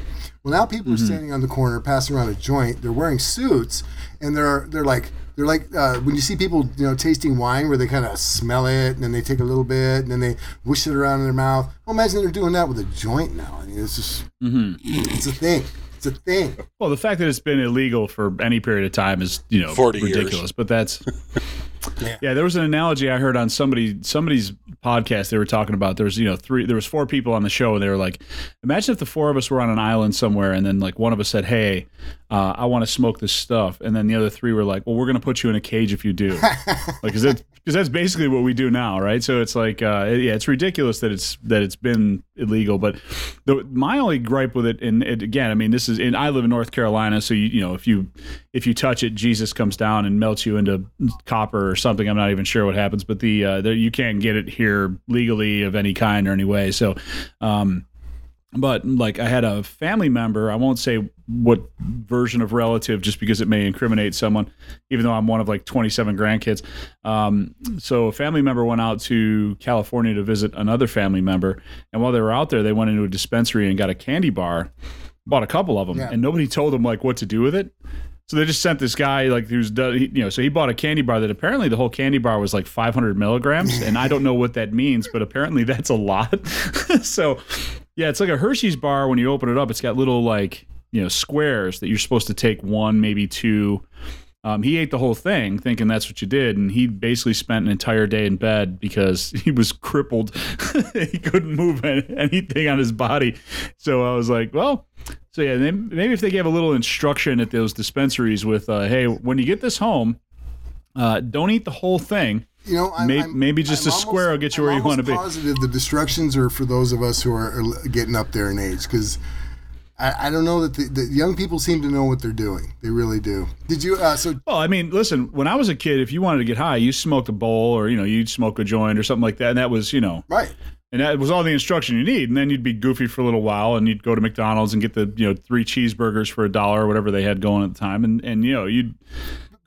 Well, now people are standing on the corner passing around a joint. They're wearing suits, and they're they're like they're like uh, when you see people you know tasting wine where they kind of smell it and then they take a little bit and then they wish it around in their mouth. Well, imagine they're doing that with a joint now. I mean, it's just it's a thing. It's a thing. Well, the fact that it's been illegal for any period of time is, you know, 40 years. ridiculous. But that's [LAUGHS] Yeah. yeah. There was an analogy I heard on somebody somebody's podcast. They were talking about there was you know three there was four people on the show and they were like, imagine if the four of us were on an island somewhere and then like one of us said, hey, uh, I want to smoke this stuff, and then the other three were like, well, we're gonna put you in a cage if you do, [LAUGHS] like because that's because that's basically what we do now, right? So it's like uh, yeah, it's ridiculous that it's that it's been illegal. But the, my only gripe with it, and it, again, I mean, this is and I live in North Carolina, so you you know if you if you touch it, Jesus comes down and melts you into copper or something. I'm not even sure what happens, but the uh, there, you can't get it here legally of any kind or any way. So, um, but like I had a family member, I won't say what version of relative just because it may incriminate someone, even though I'm one of like 27 grandkids. Um, so a family member went out to California to visit another family member, and while they were out there, they went into a dispensary and got a candy bar, bought a couple of them, Yeah. and nobody told them like what to do with it. So they just sent this guy like who's done, you know, so he bought a candy bar that apparently the whole candy bar was like 500 milligrams, and I don't know what that means, but apparently that's a lot. [LAUGHS] so yeah, it's like a Hershey's bar. When you open it up, it's got little like you know squares that you're supposed to take one, maybe two. Um, he ate the whole thing, thinking that's what you did, and he basically spent an entire day in bed because [LAUGHS] he was crippled. [LAUGHS] he couldn't move anything on his body. So I was like, well, so yeah, then maybe if they gave a little instruction at those dispensaries with, uh, hey, when you get this home, uh, don't eat the whole thing. You know, I'm, May- I'm- maybe just I'm a square will get you where you wanna almost be. Positive the destructions are for those of us who are are getting up there in age because I, I don't know that the, the young people seem to know what they're doing. They really do. Did you? Uh, so Well, I mean, listen, when I was a kid, if you wanted to get high, you smoked a bowl or, you know, you'd smoke a joint or something like that. And that was, you know, right. and that was all the instruction you need. And then you'd be goofy for a little while and you'd go to McDonald's and get the, you know, three cheeseburgers for a dollar or whatever they had going at the time. And, and you know, you'd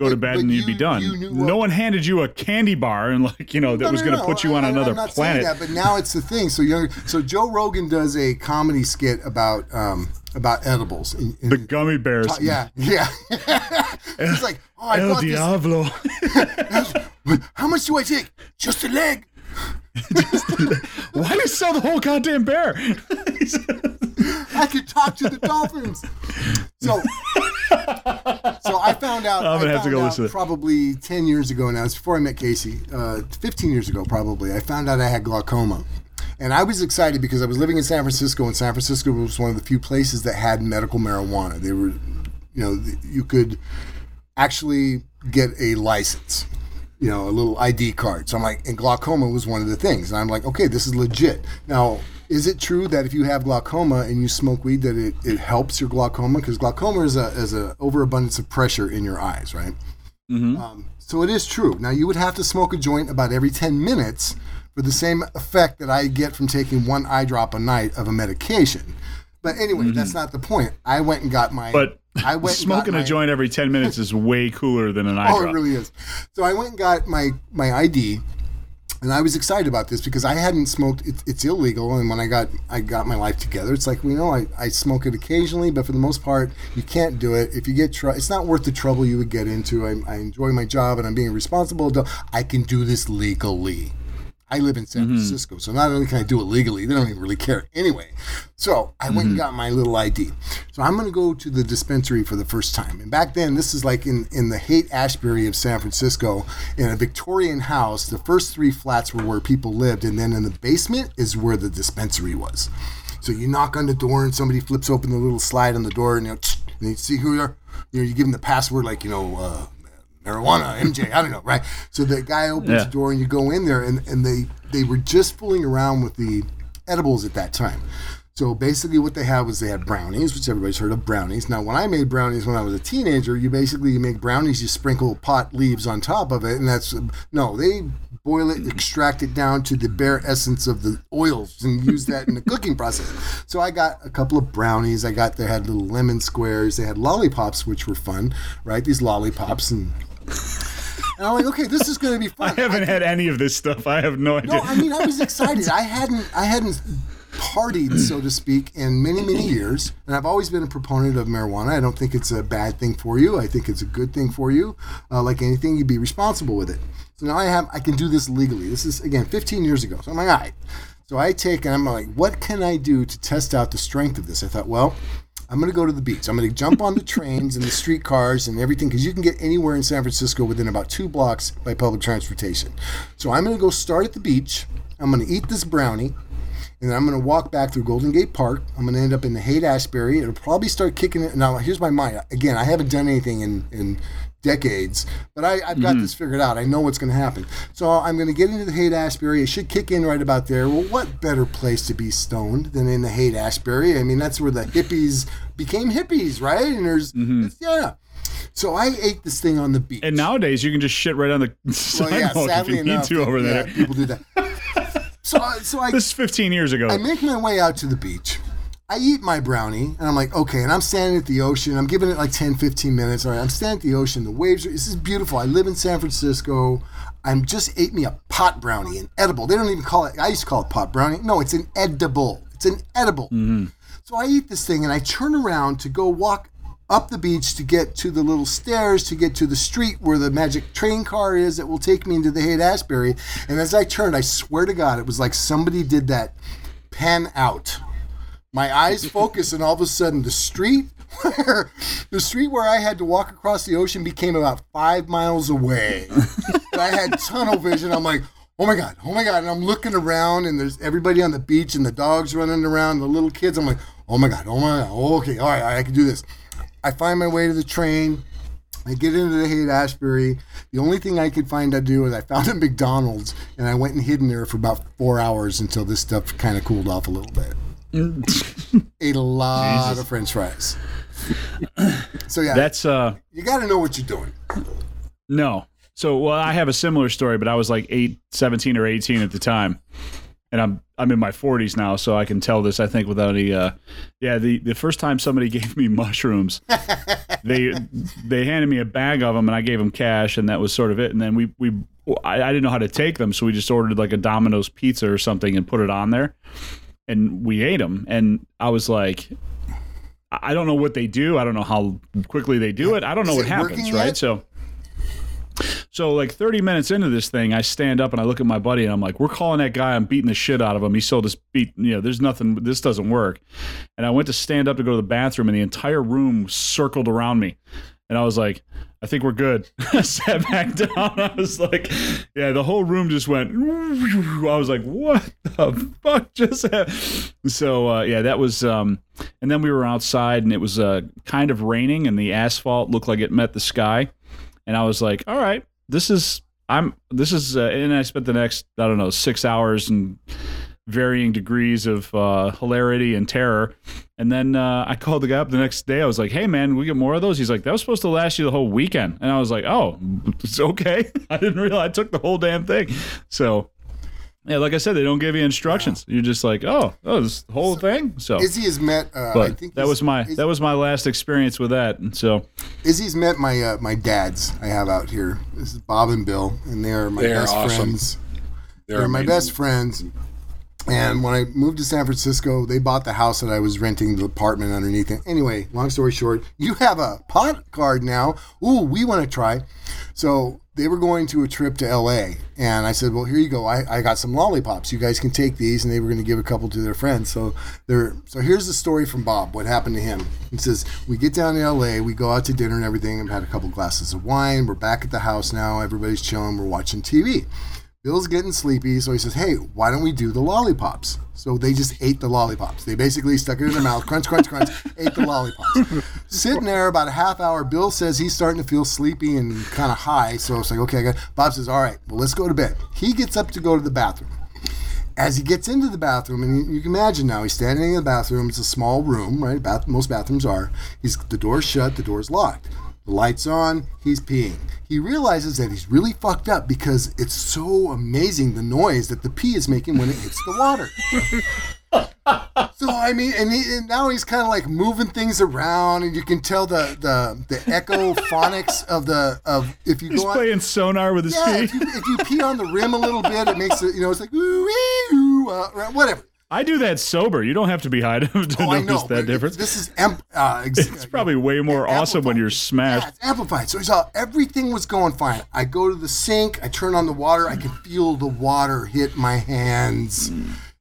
go to bed and you'd be done. you knew no one handed you a candy bar and like you know that No, was no, going to no, put you on I- another I'm not saying planet. That, but now it's the thing. So. So Joe Rogan does a comedy skit about um, about edibles. And- and- The gummy bears. yeah, yeah. [LAUGHS] He's like, oh, I El bought this. Diablo. [LAUGHS] How much do I take? Just a leg. [LAUGHS] Why do you sell the whole goddamn bear? [LAUGHS] I could talk to the dolphins. So, so I found out. I'm gonna I have to go listen to it. Probably ten years ago now. It's before I met Casey. Uh, Fifteen years ago, probably. I found out I had glaucoma, and I was excited because I was living in San Francisco, and San Francisco was one of the few places that had medical marijuana. They were, you know, you could actually get a license you know, a little ID card. So I'm like, and glaucoma was one of the things. And I'm like, okay, this is legit. Now, is it true that if you have glaucoma and you smoke weed, that it, it helps your glaucoma? Because glaucoma is a is a overabundance of pressure in your eyes, right? Mm-hmm. Um, so it is true. Now you would have to smoke a joint about every 10 minutes for the same effect that I get from taking one eye drop a night of a medication. But anyway, that's not the point. I went and got my. But [LAUGHS] I went smoking my- a joint every 10 minutes is way cooler than an [LAUGHS] oh, eye Oh, drop. it really is. So I went and got my my ID, and I was excited about this because I hadn't smoked. It, it's illegal, and when I got I got my life together, it's like you know I, I smoke it occasionally, but for the most part, you can't do it. If you get tr- it's not worth the trouble you would get into. I, I enjoy my job and I'm being responsible. I can do this legally. I live in San Francisco, so not only can I do it legally, they don't even really care anyway. So I went and got my little ID. So I'm going to go to the dispensary for the first time. And back then, this is like in, in the Haight Ashbury of San Francisco, in a Victorian house. The first three flats were where people lived, and then in the basement is where the dispensary was. So you knock on the door, and somebody flips open the little slide on the door, and you, know, and you see who you are. You know, you give them the password, like you know. Uh, marijuana, MJ, I don't know, right? So the guy opens Yeah. the door and you go in there and, and they they were just fooling around with the edibles at that time. So basically what they had was they had brownies, which everybody's heard of brownies. Now when I made brownies when I was a teenager, you basically you make brownies, you sprinkle pot leaves on top of it, and that's no, they boil it, extract it down to the bare essence of the oils and use that in the [LAUGHS] cooking process. So I got a couple of brownies. I got they had little lemon squares, they had lollipops, which were fun, right? These lollipops and and I'm like, okay, this is going to be fun. [LAUGHS] I haven't had any of this stuff. I have no idea. No, I mean I was excited. [LAUGHS] I hadn't I hadn't partied, so to speak, in many many years, and I've always been a proponent of marijuana. I don't think it's a bad thing for you. I think it's a good thing for you. Uh, like anything, you'd be responsible with it. So now I have I can do this legally. This is again 15 years ago. So I'm like, all right. So I take and I'm like, what can I do to test out the strength of this? I thought, well. I'm going to go to the beach. I'm going to jump on the trains and the streetcars and everything because you can get anywhere in San Francisco within about two blocks by public transportation. So I'm going to go start at the beach. I'm going to eat this brownie and then I'm going to walk back through Golden Gate Park. I'm going to end up in the Haight Ashbury. It'll probably start kicking it. Now, here's my mind. Again, I haven't done anything in, in decades, but I, I've got mm-hmm. this figured out. I know what's going to happen. So I'm going to get into the Haight Ashbury. It should kick in right about there. Well, what better place to be stoned than in the Haight Ashbury? I mean, that's where the hippies became hippies, right? And there's, mm-hmm. it's- yeah. So I ate this thing on the beach. and nowadays you can just shit right on the [LAUGHS] well, sidewalk yeah, if you need to over yeah, there. people do that. [LAUGHS] so, so I This is 15 years ago. I make my way out to the beach. I eat my brownie and I'm like, okay, and I'm standing at the ocean. I'm giving it like 10, 15 minutes. All right, I'm standing at the ocean. The waves are, this is beautiful. I live in San Francisco. I'm just ate me a pot brownie, an edible. They don't even call it, I used to call it pot brownie. No, it's an edible. It's an edible. Mm-hmm. So I eat this thing and I turn around to go walk up the beach to get to the little stairs to get to the street where the magic train car is that will take me into the Haight Ashbury. And as I turned, I swear to God, it was like somebody did that pan out. My eyes focus, and all of a sudden, the street where the street where I had to walk across the ocean became about five miles away. I had tunnel vision. I'm like, oh my god, oh my god, and I'm looking around, and there's everybody on the beach, and the dogs running around, the little kids. I'm like, oh my god, oh my god, oh, okay, all right, all right I can do this. I find my way to the train. I get into the Haight Ashbury. The only thing I could find to do is I found a McDonald's and I went and hid in there for about four hours until this stuff kind of cooled off a little bit. Ate [LAUGHS] a lot of French fries. so yeah, That's uh you got to know what you're doing. no. So well, I have a similar story, but I was like eight, 17 or 18 at the time. And I'm I'm in my 40s now, so I can tell this. I think without any. Uh, yeah, the the first time somebody [LAUGHS] gave me mushrooms, they they handed me a bag of them, and I gave them cash, and that was sort of it. And then we we I, I didn't know how to take them, so we just ordered like a Domino's pizza or something and put it on there, and we ate them. And I was like. I don't know what they do. I don't know how quickly they do it. I don't know Is what happens, right? yet? So, so like 30 minutes into this thing, I stand up and I look at my buddy and I'm like, "We're calling that guy. I'm beating the shit out of him. He sold us beat. You know, there's nothing. This doesn't work." And I went to stand up to go to the bathroom, and the entire room circled around me, and I was like. I think we're good. [LAUGHS] I sat back down. I was like, yeah, the whole room just went. I was like, what the fuck just happened? So, uh, yeah, that was. Um, and then we were outside and it was uh, kind of raining and the asphalt looked like it met the sky. And I was like, all right, this is. I'm. This is. Uh, and I spent the next, I don't know, six hours and varying degrees of uh, hilarity and terror. And then uh, I called the guy up the next day. I was like, "Hey, man, we get more of those." He's like, "That was supposed to last you the whole weekend." And I was like, "Oh, it's okay." [LAUGHS] I didn't realize I took the whole damn thing. So, yeah, like I said, they don't give you instructions. You're just like, "Oh, oh, this whole thing." So, Izzy has met. Uh, I think that was my Iz- that was my last experience with that. And so, Izzy's met my uh, my dads. I have out here. This is Bob and Bill, and they're my They're best awesome. friends. They're, They're my best friends. And when I moved to San Francisco, they bought the house that I was renting the apartment underneath it. Anyway, long story short, you have a pot card now. Ooh, we want to try. So they were going to a trip to LA. And I said, Well, here you go. I, I got some lollipops. You guys can take these. And they were going to give a couple to their friends. So they're so here's the story from Bob, what happened to him. He says, We get down to LA, we go out to dinner and everything. I've had a couple glasses of wine. We're back at the house now. Everybody's chilling, we're watching TV. Bill's getting sleepy, so he says, "Hey, why don't we do the lollipops?" So they just ate the lollipops. They basically stuck it in their mouth, crunch, crunch, crunch, [LAUGHS] ate the lollipops. Sitting there about a half hour, Bill says he's starting to feel sleepy and kind of high. So it's like, okay, I got. Bob says, "All right, well, let's go to bed." He gets up to go to the bathroom. As he gets into the bathroom, and you, can imagine now, he's standing in the bathroom. It's a small room, right? Bath, most bathrooms are. He's the door's shut, the door's locked. Lights on, he's peeing. He realizes that he's really fucked up because it's so amazing the noise that the pee is making when it hits the water. [LAUGHS] so I mean, and, he, and now he's kind of like moving things around, and you can tell the the the echo phonics of the of if you he's go on, playing sonar with his yeah, feet. if you, if you pee on the rim a little bit, it makes it you know it's like ooh, ooh uh, whatever. I do that sober. You don't have to be high [LAUGHS] to, to Oh, notice that difference. This is amp, uh, [LAUGHS] ex- It's probably way more awesome when you're Yeah, smashed. it's amplified. So he saw everything was going fine. I go to the sink, I turn on the water, I can feel the water hit my hands.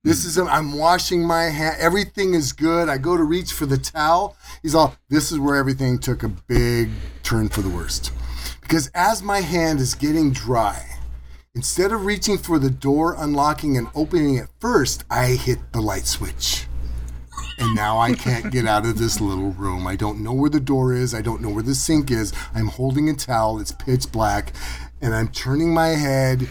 This is I'm washing my hand. Everything is good. I go to reach for the towel. He's all. This is where everything took a big turn for the worst, because as my hand is getting dry, instead of reaching for the door, unlocking and opening it first, I hit the light switch and now I can't get out of this little room. I don't know where the door is. I don't know where the sink is. I'm holding a towel. It's pitch black, and I'm turning my head.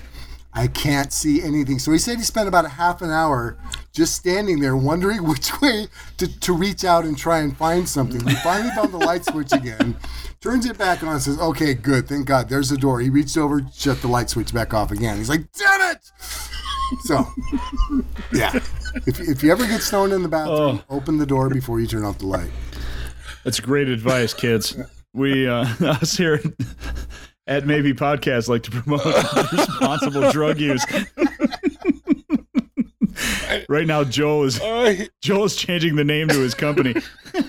I can't see anything. So he said he spent about a half an hour just standing there wondering [LAUGHS] which way to, to reach out and try and find something. He finally found the light switch again, turns it back on, and says, Okay, good. Thank God. There's the door. He reached over, shut the light switch back off again. He's like, Damn it! So, [LAUGHS] yeah. If, if you ever get stoned in the bathroom, open the door before you turn off the light. That's great advice, kids. We uh, [LAUGHS] us here at Maybe Podcast like to promote [LAUGHS] responsible drug use. Right now, Joel is I, [LAUGHS] Joel is changing the name to his company. He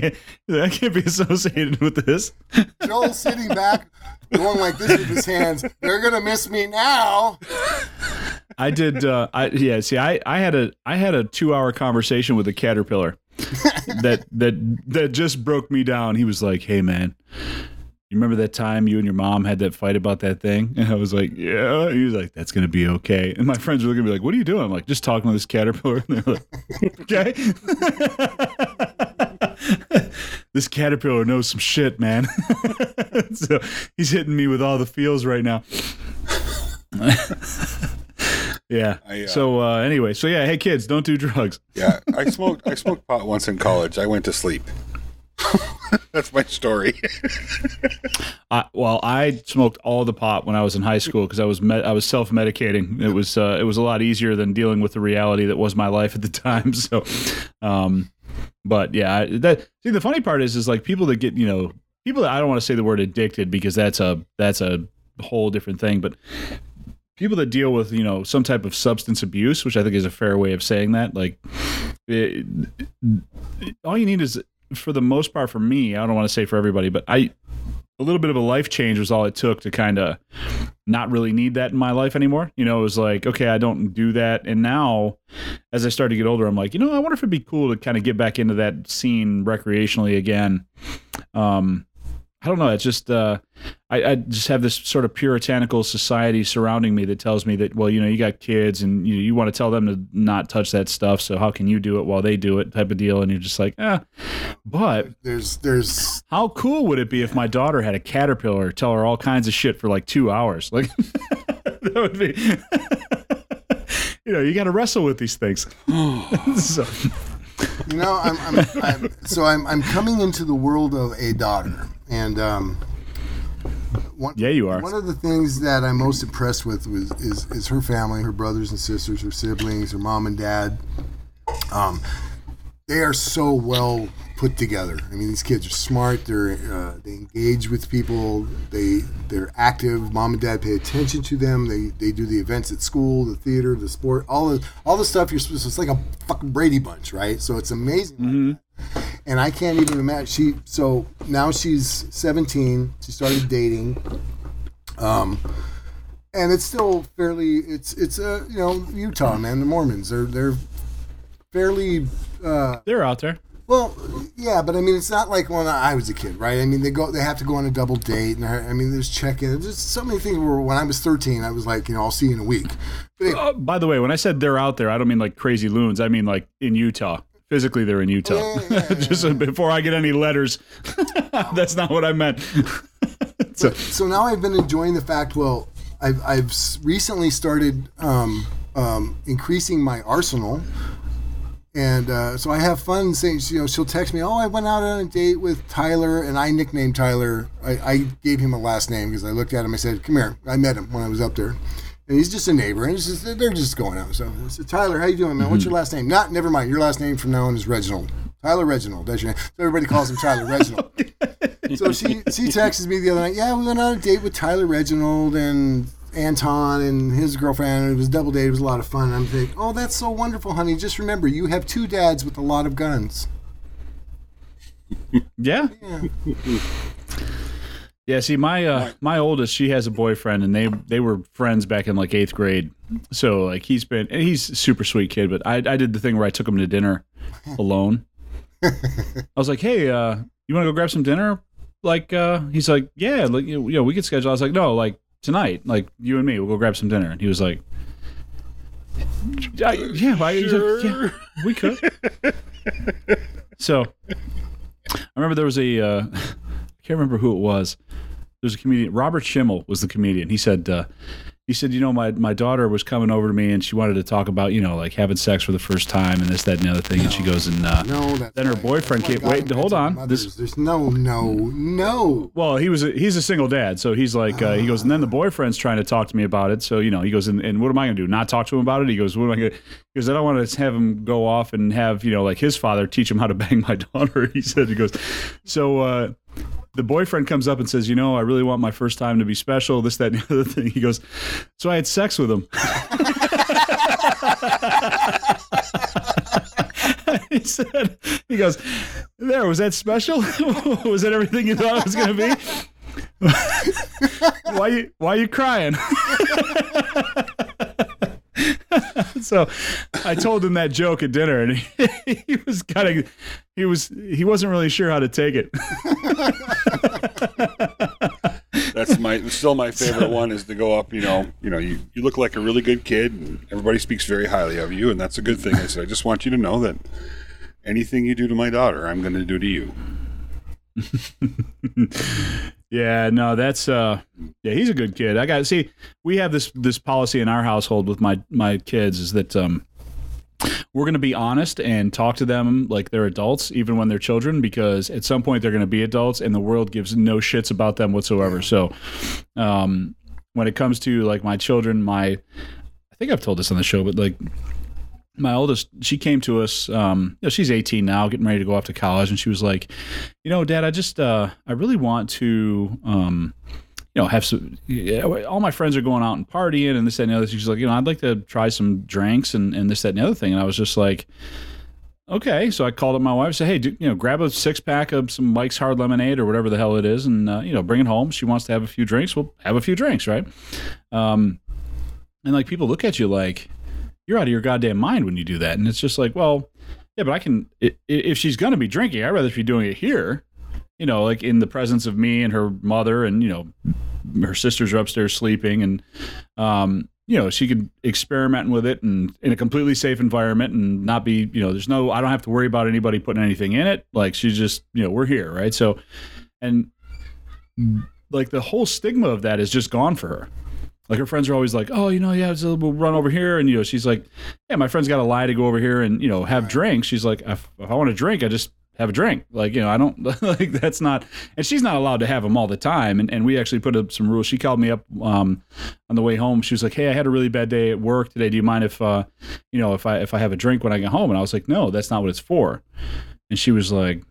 can't- that can't be associated with this. Joel's sitting back, going like this with his hands. They're gonna miss me now. I did. Uh, I yeah. See, I, I had a I had a two hour conversation with a caterpillar that that that just broke me down. He was like, "Hey, man." You remember that time you and your mom had that fight about that thing? [LAUGHS] And I was like, yeah. He was like, that's going to be okay. And my friends were looking at me like, what are you doing? I'm like, just talking to this caterpillar. [LAUGHS] And they're like, okay. [LAUGHS] this caterpillar knows some shit, man. so he's hitting me with all the feels right now. yeah. I, uh, so uh, anyway, so yeah, hey kids, don't do drugs. yeah, I smoked. I smoked pot once in college. I went to sleep. [LAUGHS] That's my story. [LAUGHS] Well, I smoked all the pot when I was in high school because I was I was self medicating. It was uh, it was a lot easier than dealing with the reality that was my life at the [LAUGHS] time. So, um, but yeah, that see the funny part is is like people that get you know people that I don't want to say the word addicted because that's a that's a whole different thing, but people that deal with you know some type of substance abuse, which I think is a fair way of saying that, like it, all you need is for the most part for me, I don't want to say for everybody, but I a little bit of a life change was all it took to kind of not really need that in my life anymore. You know, it was like, okay, I don't do that. And now, as I start to get older, I'm like, you know, I wonder if it'd be cool to kind of get back into that scene recreationally again. Um, I don't know. It's just uh, I, I just have this sort of puritanical society surrounding me that tells me that well, you know, you got kids and you you want to tell them to not touch that stuff. So how can you do it while they do it? Type of deal. And you're just like, ah. But There's there's how cool would it be if my daughter had a caterpillar tell her all kinds of shit for like two hours? Like [LAUGHS] that would be. [LAUGHS] you know, you got to wrestle with these things. [SIGHS] [LAUGHS] so, you know I'm, I'm, I'm so I'm I'm coming into the world of a daughter and um one, yeah, you are. One of the things that I'm most impressed with was is, is her family, her brothers and sisters, her siblings, her mom and dad. Um, they are so well put together. I mean, these kids are smart. They're uh, they engage with people. They they're active. Mom and dad pay attention to them. They they do the events at school, the theater, the sport, all the all the stuff you're supposed. to It's like a fucking Brady Bunch, right? So it's amazing. And I can't even imagine. She so now she's 17. She started dating. Um, and it's still fairly. It's it's uh you know Utah man. The Mormons they're they're fairly. Uh, They're out there. well, yeah, but I mean, it's not like when I was a kid, right? I mean, they go, they have to go on a double date, and I mean, there's check-in. There's so many things where when I was 13, I was like, you know, I'll see you in a week. But Uh, by the way, when I said they're out there, I don't mean like crazy loons. I mean like in Utah. Physically, they're in Utah. [LAUGHS] Just before I get any letters, [LAUGHS] that's not what I meant. [LAUGHS] so, so now I've been enjoying the fact. Well, I've I've recently started um, um, increasing my arsenal, and uh, so I have fun saying. You know, she'll text me, "Oh, I went out on a date with Tyler," and I nicknamed Tyler. I, I gave him a last name because I looked at him. I said, "Come here." I met him when I was up there. And he's just a neighbor, and it's just, they're just going out. So I said, Tyler, how you doing, man? What's mm-hmm. your last name? Not, never mind. Your last name from now on is Reginald. Tyler Reginald. That's your name. So everybody calls him Tyler Reginald. [LAUGHS] so she she texted me the other night. Yeah, we went on a date with Tyler Reginald and Anton and his girlfriend. It was a double date. It was a lot of fun. I'm thinking, oh, that's so wonderful, honey. Just remember, you have two dads with a lot of guns. yeah. Yeah, see, my uh, my oldest, she has a boyfriend, and they they were friends back in like eighth grade. So like he's been, and he's a super sweet kid. But I I did the thing where I took him to dinner [LAUGHS] alone. I was like, hey, uh, you want to go grab some dinner? Like, uh, he's like, yeah, like you know, we could schedule. I was like, no, like tonight, like you and me, we'll go grab some dinner. And he was like, yeah, yeah, I- he's like, yeah we could. so I remember there was a, uh, can't remember who it was. There's a comedian, Robert Schimmel was the comedian. He said, uh, he said, you know, my, my daughter was coming over to me and she wanted to talk about, you know, like having sex for the first time and this, that, and the other thing. And she goes, and, uh, No, Then her why- boyfriend came- wait, hold on. This- There's no, no, no. well, he was a, he's a single dad, so he's like uh, he goes, and then the boyfriend's trying to talk to me about it. So you know, he goes, and, and what am I going to do? Not talk to him about it? He goes, what am I going? to He goes, I don't want to have him go off and have you know like his father teach him how to bang my [LAUGHS] daughter. He said, he goes, so uh, the boyfriend comes up and says, you know, I really want my first time to be special. This, that, and the other thing. He goes, so I had sex with him. [LAUGHS] he said, he goes, there, was that special? [LAUGHS] was that everything you thought it was going to be? [LAUGHS] why why you crying? [LAUGHS] so I told him that joke at dinner and he, [LAUGHS] he was kind of he was he wasn't really sure how to take it. [LAUGHS] That's my still my favorite one is to go up. You know, you know, you, you look like a really good kid, and everybody speaks very highly of you, and that's a good thing. I said, I just want you to know that anything you do to my daughter, I'm going to do to you. Yeah, no, that's uh yeah, he's a good kid. I got see we have this this policy in our household with my my kids is that um we're going to be honest and talk to them like they're adults, even when they're children, because at some point they're going to be adults, and the world gives no shits about them whatsoever. So, um, when it comes to like my children, my I think I've told this on the show, but like my oldest, she came to us. Um, you know, she's 18 now, getting ready to go off to college, and she was like, "You know, Dad, I just, uh, I really want to, um, you know, have some. Yeah, all my friends are going out and partying and this that, and the other." She's like, "You know, I'd like to try some drinks and and this that and the other thing." And I was just like, "Okay." So I called up my wife, said, "Hey, do, you know, grab a six pack of some Mike's Hard Lemonade or whatever the hell it is, and uh, you know, bring it home. She wants to have a few drinks. We'll have a few drinks, right?" Um, and like people look at you like you're out of your goddamn mind when you do that. And it's just like, well, yeah, but I can, if she's going to be drinking, I'd rather she be doing it here, you know, like in the presence of me and her mother and, you know, her sisters are upstairs sleeping and, um, you know, she could experiment with it and in a completely safe environment and not be, you know, there's no, I don't have to worry about anybody putting anything in it. Like she's just, you know, we're here. Right. So, and like the whole stigma of that is just gone for her. Like her friends are always like, oh, you know, yeah, so we'll run over here, and you know, she's like, yeah, my friend's got a lie to go over here and you know have drinks. She's like, if, if I want to drink, I just have a drink. Like you know, I don't [LAUGHS] like that's not, and she's not allowed to have them all the time. And and we actually put up some rules. She called me up um, on the way home. She was like, hey, I had a really bad day at work today. Do you mind if uh, you know, if I if I have a drink when I get home? And I was like, no, that's not what it's for. And she was like,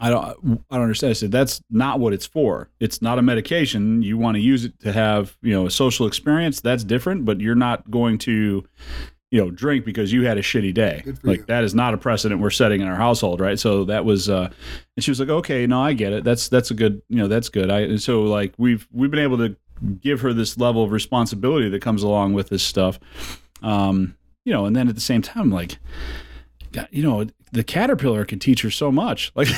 I don't I don't understand. I said that's not what it's for. It's not a medication. You want to use it to have, you know, a social experience, that's different, but you're not going to you know, drink because you had a shitty day. Like you. that is not a precedent we're setting in our household, right? So that was uh and she was like, "Okay, no, I get it. That's that's a good, you know, that's good." I and so like we've we've been able to give her this level of responsibility that comes along with this stuff. Um, you know, and then at the same time like God, you know, the caterpillar can teach her so much. Like, [LAUGHS]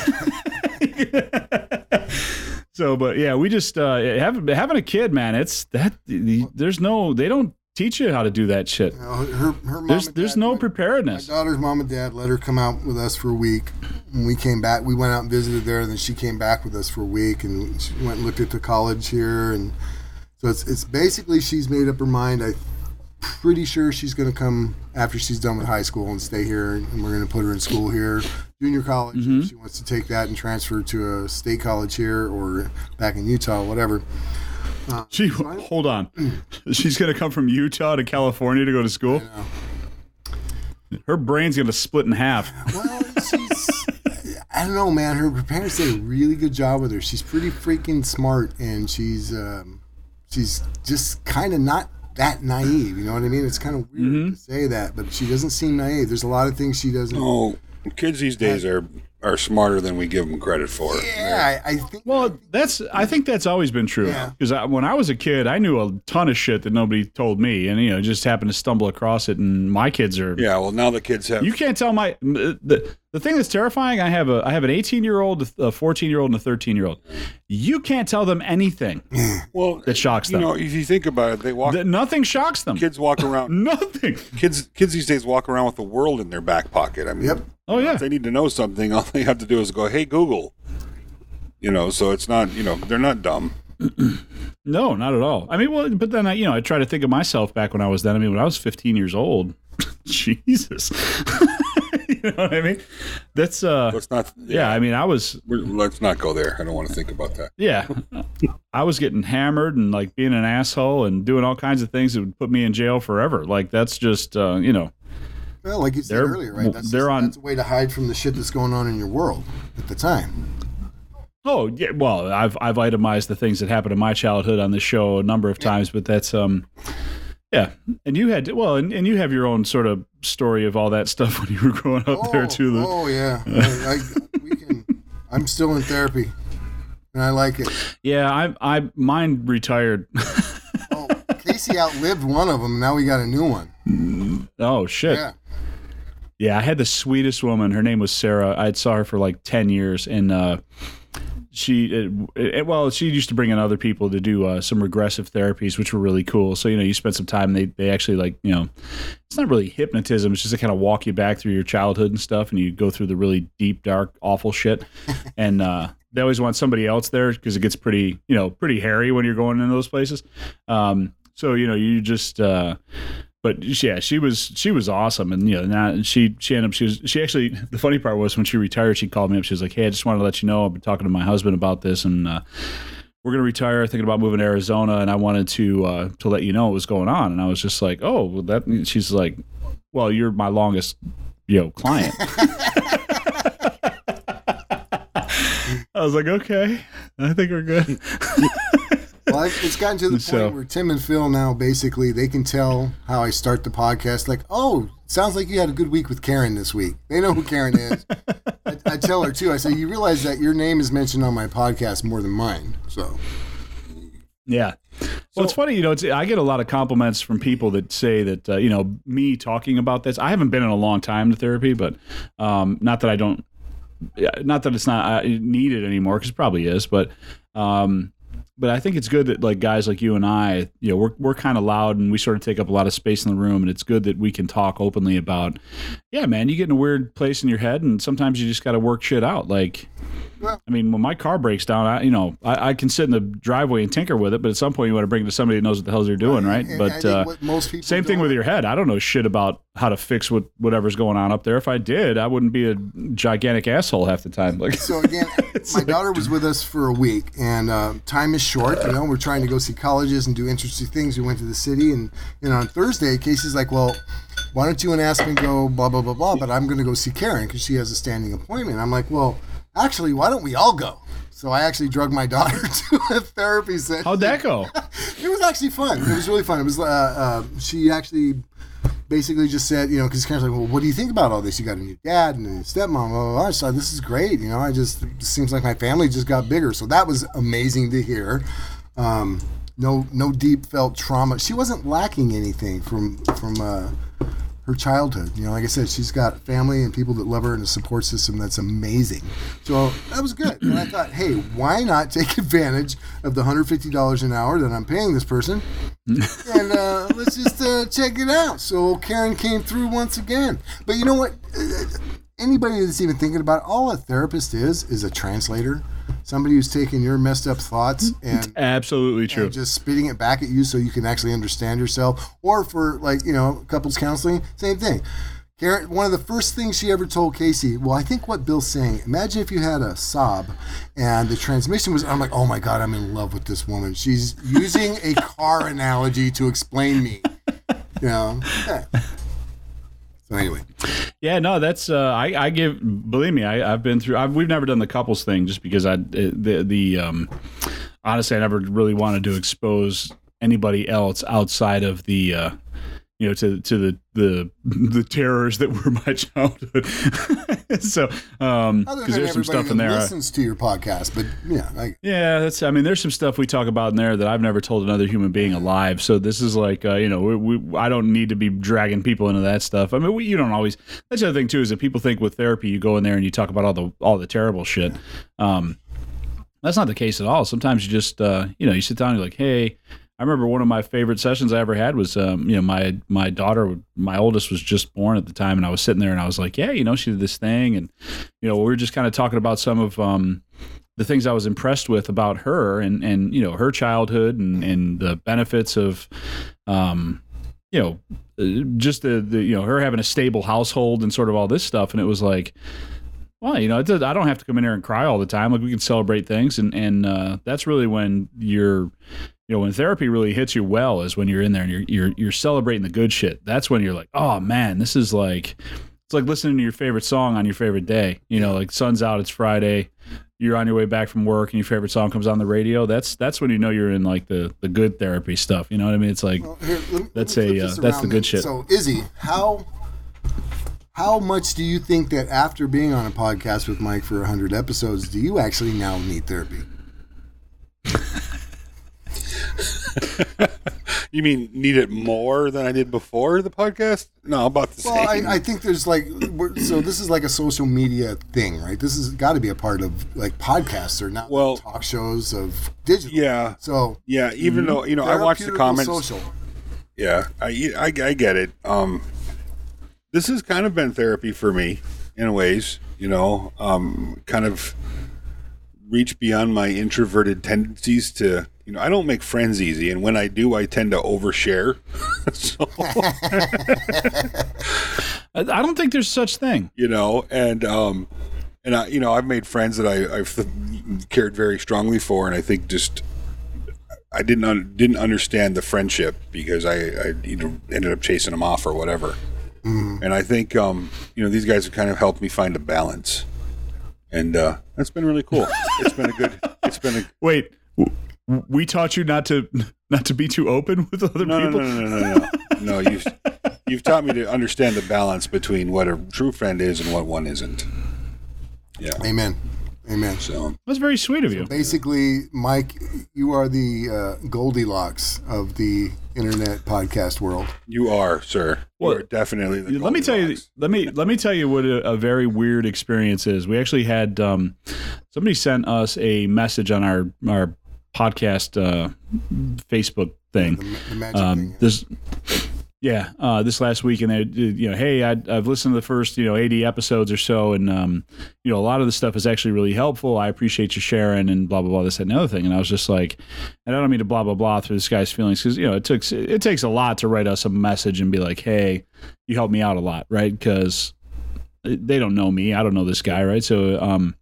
so, but yeah, we just uh, have, having a kid, man. It's that there's no, they don't teach you how to do that shit. You know, her, her mom There's there's dad- no my- preparedness. My daughter's mom and dad let her come out with us for a week. When we came back, we went out and visited there, and then she came back with us for a week, and she went and looked at the college here, and so it's it's basically she's made up her mind. I'm pretty sure she's going to come after she's done with high school and stay here, and we're going to put her in school here, junior college. Mm-hmm. If she wants to take that and transfer to a state college here or back in Utah, whatever. She hold on, [CLEARS THROAT] she's gonna come from Utah to California to go to school. Her brain's gonna split in half. Well, she's. I don't know, man. Her, her parents did a really good job with her. She's pretty freaking smart, and she's um, she's just kind of not that naive. You know what I mean? It's kind of weird Mm-hmm. to say that, but she doesn't seem naive. There's a lot of things she doesn't. Oh, kids these days are are smarter than we give them credit for. Yeah, I, I think. Well, that's I think that's always been true. Yeah. Because when I was a kid, I knew a ton of shit that nobody told me, and you know, just happened to stumble across it. And my kids are Yeah, well, now the kids have. You can't tell my the the thing that's terrifying. I have a I have an 18 year old, a 14 year old, and a 13 year old. You can't tell them anything [LAUGHS] well, that shocks them. you them. know, if you think about it, they walk. That nothing shocks them. kids walk around. [LAUGHS] Nothing. kids, kids these days walk around with the world in their back pocket. I mean, Yep. Oh yeah. if they need to know something, [LAUGHS] all they have to do is go, "Hey Google." You know, so it's not. You know, they're not dumb. [CLEARS THROAT] No, not at all. I mean, well, but then I, you know, I try to think of myself back when I was then. I mean, when I was 15 years old, Jesus, [LAUGHS] you know what I mean? That's uh, Let's not. yeah. I mean, I was we're- let's not go there. I don't want to think about that. yeah, I was getting hammered and like being an asshole and doing all kinds of things that would put me in jail forever. Like that's just uh, you know, Well, like you said earlier, right? That's, they're just- on- that's a way to hide from the shit that's going on in your world at the time. Oh yeah, well, I've I've itemized the things that happened in my childhood on the show a number of times, but that's um, yeah. And you had well, and, and you have your own sort of story of all that stuff [LAUGHS] when you were growing up Oh, there too. Oh yeah. [LAUGHS] I, I, we can, I'm still in therapy, and I like it. Yeah, I I mine retired. [LAUGHS] Oh, Casey outlived one of them. Now we got a new one. oh shit. Yeah. Yeah, I had the sweetest woman. Her name was Sarah. I saw her for like ten years, and uh, she, it, well, she used to bring in other people to do uh, some regressive therapies, which were really cool. So you know, you spend some time. They they actually like you know, it's not really hypnotism. It's just to kind of walk you back through your childhood and stuff, and you go through the really deep, dark, awful shit. [LAUGHS] and uh, they always want somebody else there because it gets pretty you know pretty hairy when you're going into those places. Um, so you know, you just. Uh, but yeah, she was she was awesome, and you know, now she she ended up she was she actually the funny part was when she retired, she called me up. She was like, "Hey, I just wanted to let you know I've been talking to my husband about this, and uh, we're gonna retire, thinking about moving to Arizona, and I wanted to uh, to let you know what was going on." And I was just like, "Oh, well, that." She's like, "Well, you're my longest, you know, client." [LAUGHS] I was like, "Okay, I think we're good." Well, it's gotten to the point so, where Tim and Phil now basically they can tell how I start the podcast. Like, oh, sounds like you had a good week with Karen this week. They know who Karen is. [LAUGHS] I, I, tell her too. I say, you realize that your name is mentioned on my podcast more than mine. So, yeah. Well, it's funny, you know. It's, I get a lot of compliments from people that say that uh, you know me talking about this. I haven't been in a long time to therapy, but um, not that I don't, not that it's not uh, needed anymore because it probably is, but um, but I think it's good that like guys like you and I, you know, we're we're kind of loud and we sort of take up a lot of space in the room, and it's good that we can talk openly about, yeah, man, you get in a weird place in your head, and sometimes you just got to work shit out. Like, I mean, when my car breaks down, I you know I, I, can sit in the driveway and tinker with it, but at some point you want to bring it to somebody who knows what the hell they're doing, right? And but uh, most people same thing with your head. I don't know shit about how to fix what whatever's going on up there. If I did, I wouldn't be a gigantic asshole half the time. Like so again, [LAUGHS] my like, daughter was with us for a week, and uh, time is short. You know, we're trying to go see colleges and do interesting things. We went to the city, and you know, on Thursday, Casey's like, "Well, why don't you and Aspen go blah blah blah blah?" But I'm going to go see Karen because she has a standing appointment. I'm like, "Well." Actually, why don't we all go? So I actually drug my [LAUGHS] daughter [LAUGHS] to a therapy session. How'd that go? [LAUGHS] it was actually fun. It was really fun. It was. Uh, uh, she actually basically just said, you know, because kind of like, well, what do you think about all this? You got a new dad and a stepmom. Blah, blah, blah. So this is great. You know, I just it seems like my family just got bigger. So that was amazing to hear. Um, no, no deep felt trauma. She wasn't lacking anything from from. Uh, her childhood. You know, like I said, she's got family and people that love her and a support system that's amazing. So that was good. And I thought, hey, why not take [LAUGHS] advantage of the $150 an hour that I'm paying this person? [LAUGHS] and uh, let's just uh, check it out. So Karen came through once again. But you know what? Anybody that's even thinking about it, all a therapist is, is a translator somebody who's taking your messed up thoughts and absolutely true and just spitting it back at you so you can actually understand yourself or for like you know couples counseling same thing Karen, one of the first things she ever told Casey, well, I think what Bill's saying, imagine if you had a sob and the transmission was, I'm like, oh my God, I'm in love with this woman. She's using a car [LAUGHS] analogy to explain me. You know? Yeah. So anyway, yeah, no, that's uh, I, I give believe me, I, have been through. I've, we've never done the couples thing just because I the the um, honestly I never really wanted to expose anybody else outside of the uh, you know to to the the the terrors that were my childhood. [LAUGHS] so um because there's some stuff in there listens to your podcast, but yeah, yeah, that's I mean there's some stuff we talk about in there that I've never told another human being alive. So this is like uh, you know we, we, I don't need to be dragging people into that stuff. I mean we, you don't always. That's the other thing too is that people think with therapy you go in there and you talk about all the all the terrible shit. Um, that's not the case at all. Sometimes you just uh, you know you sit down and you're like, hey I remember one of my favorite sessions I ever had was, um, you know, my my daughter, my oldest was just born at the time, and I was sitting there and I was like, yeah, you know, she did this thing, and you know, we were just kind of talking about some of um, the things I was impressed with about her, and and you know, her childhood and and the benefits of, um, you know, uh, just the the you know her having a stable household and sort of all this stuff, and it was like well, you know, I don't have to come in here and cry all the time. Like we can celebrate things, and and uh, that's really when you're you know when therapy really hits you well is when you're in there and you're you're you're celebrating the good shit. That's when you're like, oh man, this is like it's like listening to your favorite song on your favorite day. You know, like sun's out, it's Friday, you're on your way back from work, and your favorite song comes on the radio. That's that's when you know you're in like the the good therapy stuff. You know what I mean? It's like well, here, me, that's a uh, that's the good shit. So Izzy, how how much do you think that after being on a podcast with Mike for 100 episodes, do you actually now need therapy? [LAUGHS] you mean need it more than I did before the podcast? No, about the well, same. Well, I, I, think there's like so this is like a social media thing, right? This has got to be a part of like podcasts or not well, talk shows of digital. Yeah. So yeah, even mm-hmm. though you know I watch the comments. Social. Yeah, I, I I get it. Um, this has kind of been therapy for me in ways. You know, um, kind of reach beyond my introverted tendencies to you know, I don't make friends easy, and when I do, I tend to overshare. [LAUGHS] so, I I don't think there's such thing. you know, and um, and I, you know, I've made friends that I, I've cared very strongly for, and I think just I didn't un- didn't understand the friendship because I, I you know ended up chasing them off or whatever. And I think um, you know these guys have kind of helped me find a balance, and uh, that's been really cool. It's been a good. It's been a [LAUGHS] Wait, w- we taught you not to [LAUGHS] not to be too open with other no, no, people. no, no, no, no, no. No, you've [LAUGHS] you've taught me to understand the balance between what a true friend is and what one isn't. Yeah. Amen. Amen. So That's very sweet of you. Basically, Mike, you are the uh, Goldilocks of the internet podcast world. you are, sir. Well, you are definitely. The let me tell you. Let me [LAUGHS] let me tell you what a, a very weird experience is. We actually had um, somebody sent us a message on our our podcast uh, Facebook thing. The, the um, thing. this yeah uh, this last week and they you know hey I, i've listened to the first you know 80 episodes or so and um, you know a lot of the stuff is actually really helpful. I appreciate you sharing and blah blah blah this that, and the other thing. And i was just like and i don't mean to blah blah blah through this guy's feelings because you know it takes it takes a lot to write us a message and be like hey you helped me out a lot right? Because they don't know me. I don't know this guy right? So um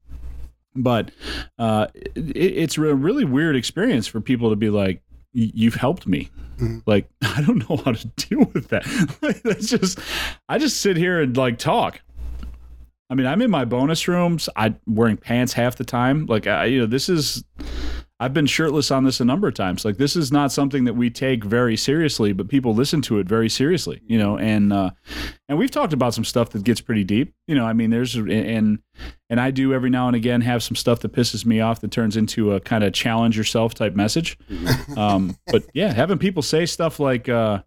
but uh, it, it's a really weird experience for people to be like, "You've helped me." Mhm. Like [LAUGHS] I don't know how to [LAUGHS] deal with that. [LAUGHS] That's just I just sit here and like talk. I mean, I'm in my bonus rooms. I wearing pants half the time. Like I, you know, this is. I've been shirtless on this a number of times. Like this is not something that we take very seriously, but people listen to it very seriously. You know, and uh, and we've talked about some stuff that gets pretty deep. You know, I mean, there's and and I do every now and again have some stuff that pisses me off that turns into a kind of challenge yourself type message. Um, but yeah, having people say stuff like, uh,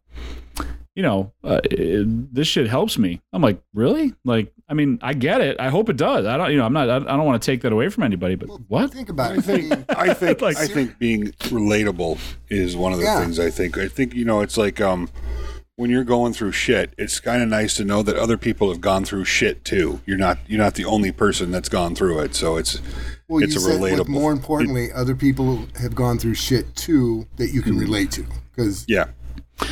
you know, uh, it- this shit helps me. I'm like, really? Like, I mean, I get it. I hope it does. I don't, you know, I'm not. I, I don't want to take that away from anybody. But what? Think about I it. I think mean, [LAUGHS] I think Like- I think being relatable is one of the Yeah. things I think. I think you know it's like um when you're going through shit, it's kind of nice to know that other people have gone through shit too. You're not you're not the only person that's gone through it. So it's well, it's you a said, but relatable. more importantly, other people have gone through shit too that you can mm-hmm. relate to because yeah.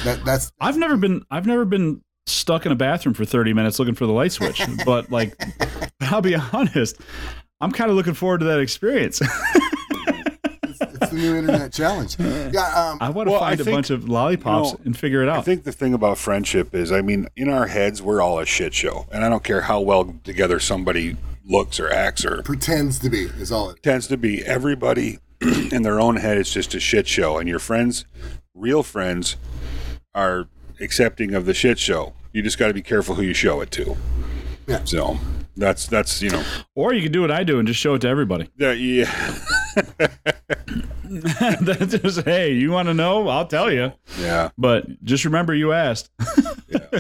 that, that's I've never been. I've never been stuck in a bathroom for 30 minutes looking for the light switch. but like, [LAUGHS] I'll be honest. I'm kind of looking forward to that experience. [LAUGHS] it's, it's the new internet challenge. [LAUGHS] Yeah, um, I want to Well, find I a think, bunch of lollipops you know, and figure it out. I think the thing about friendship is, I mean, in our heads, we're all a shit show, and I don't care how well together somebody looks or acts or pretends to be is all it. tends to be. Everybody [CLEARS THROAT] in their own head is just a shit show, and your friends, real friends, are accepting of the shit show. You just got to be careful who you show it to. Yeah. So that's that's you know or you can do what I do and just show it to everybody. that yeah [LAUGHS] [LAUGHS] That's just hey, you want to know? I'll tell you. yeah. But just remember you asked. [LAUGHS]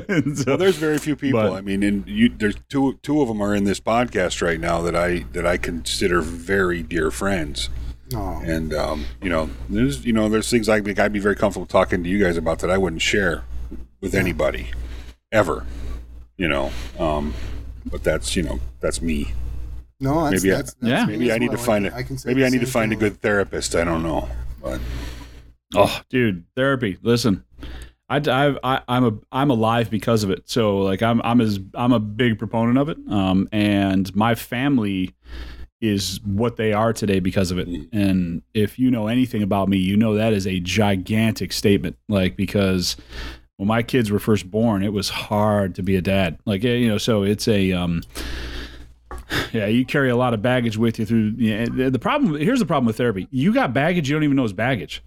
And so- Well, there's very few people. But- I mean, and you, there's two two of them are in this podcast right now that I that I consider very dear friends. Oh, And um, you know, there's you know, there's things I think I'd be very comfortable talking to you guys about that I wouldn't share with anybody ever. You know, um, but that's you know that's me. No, that's, Maybe I- that's, that's Yeah. Maybe as I need to well. find can- it. can say Maybe I need to find a good therapist. I don't know, but Oh, dude, therapy. Listen, I, I, I, I'm a, I'm alive because of it. So like, I'm, I'm as, I'm a big proponent of it. Um, and my family is what they are today because of it. And if you know anything about me, you know that is a gigantic statement. Like because when my kids were first born, it was hard to be a dad. Like you know, so it's a, um, [LAUGHS] yeah, you carry a lot of baggage with you through. Yeah, the the problem here's the problem with therapy. You got baggage you don't even know is baggage.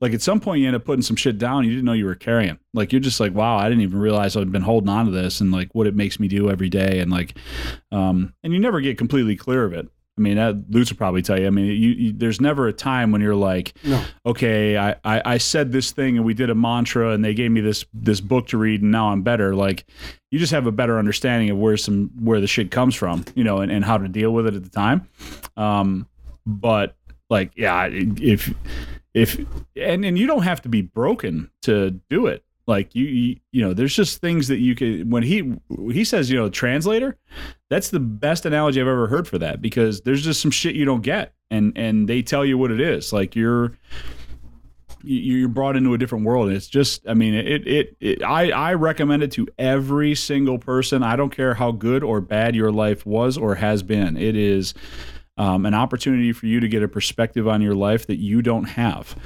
Like at some point you end up putting some shit down you didn't know you were carrying. Like you're just like, wow, I didn't even realize I've been holding on to this and like what it makes me do every day and like, um, and you never get completely clear of it. I mean, that Lutz will probably tell you. I mean, you, you, there's never a time when you're like, No. okay, I, I, I said this thing and we did a mantra and they gave me this this book to read and now I'm better. Like, you just have a better understanding of where some where the shit comes from, you know, and, and how to deal with it at the time. Um, but like, yeah, if if and and you don't have to be broken to do it. Like you, you, you know, there's just things that you can. When he he says, you know, translator, that's the best analogy I've ever heard for that because there's just some shit you don't get, and and they tell you what it is. Like you're, you- you're brought into a different world. And It's just, I mean, it, it, it I, I recommend it to every single person. I don't care how good or bad your life was or has been. It is um, an opportunity for you to get a perspective on your life that you don't have.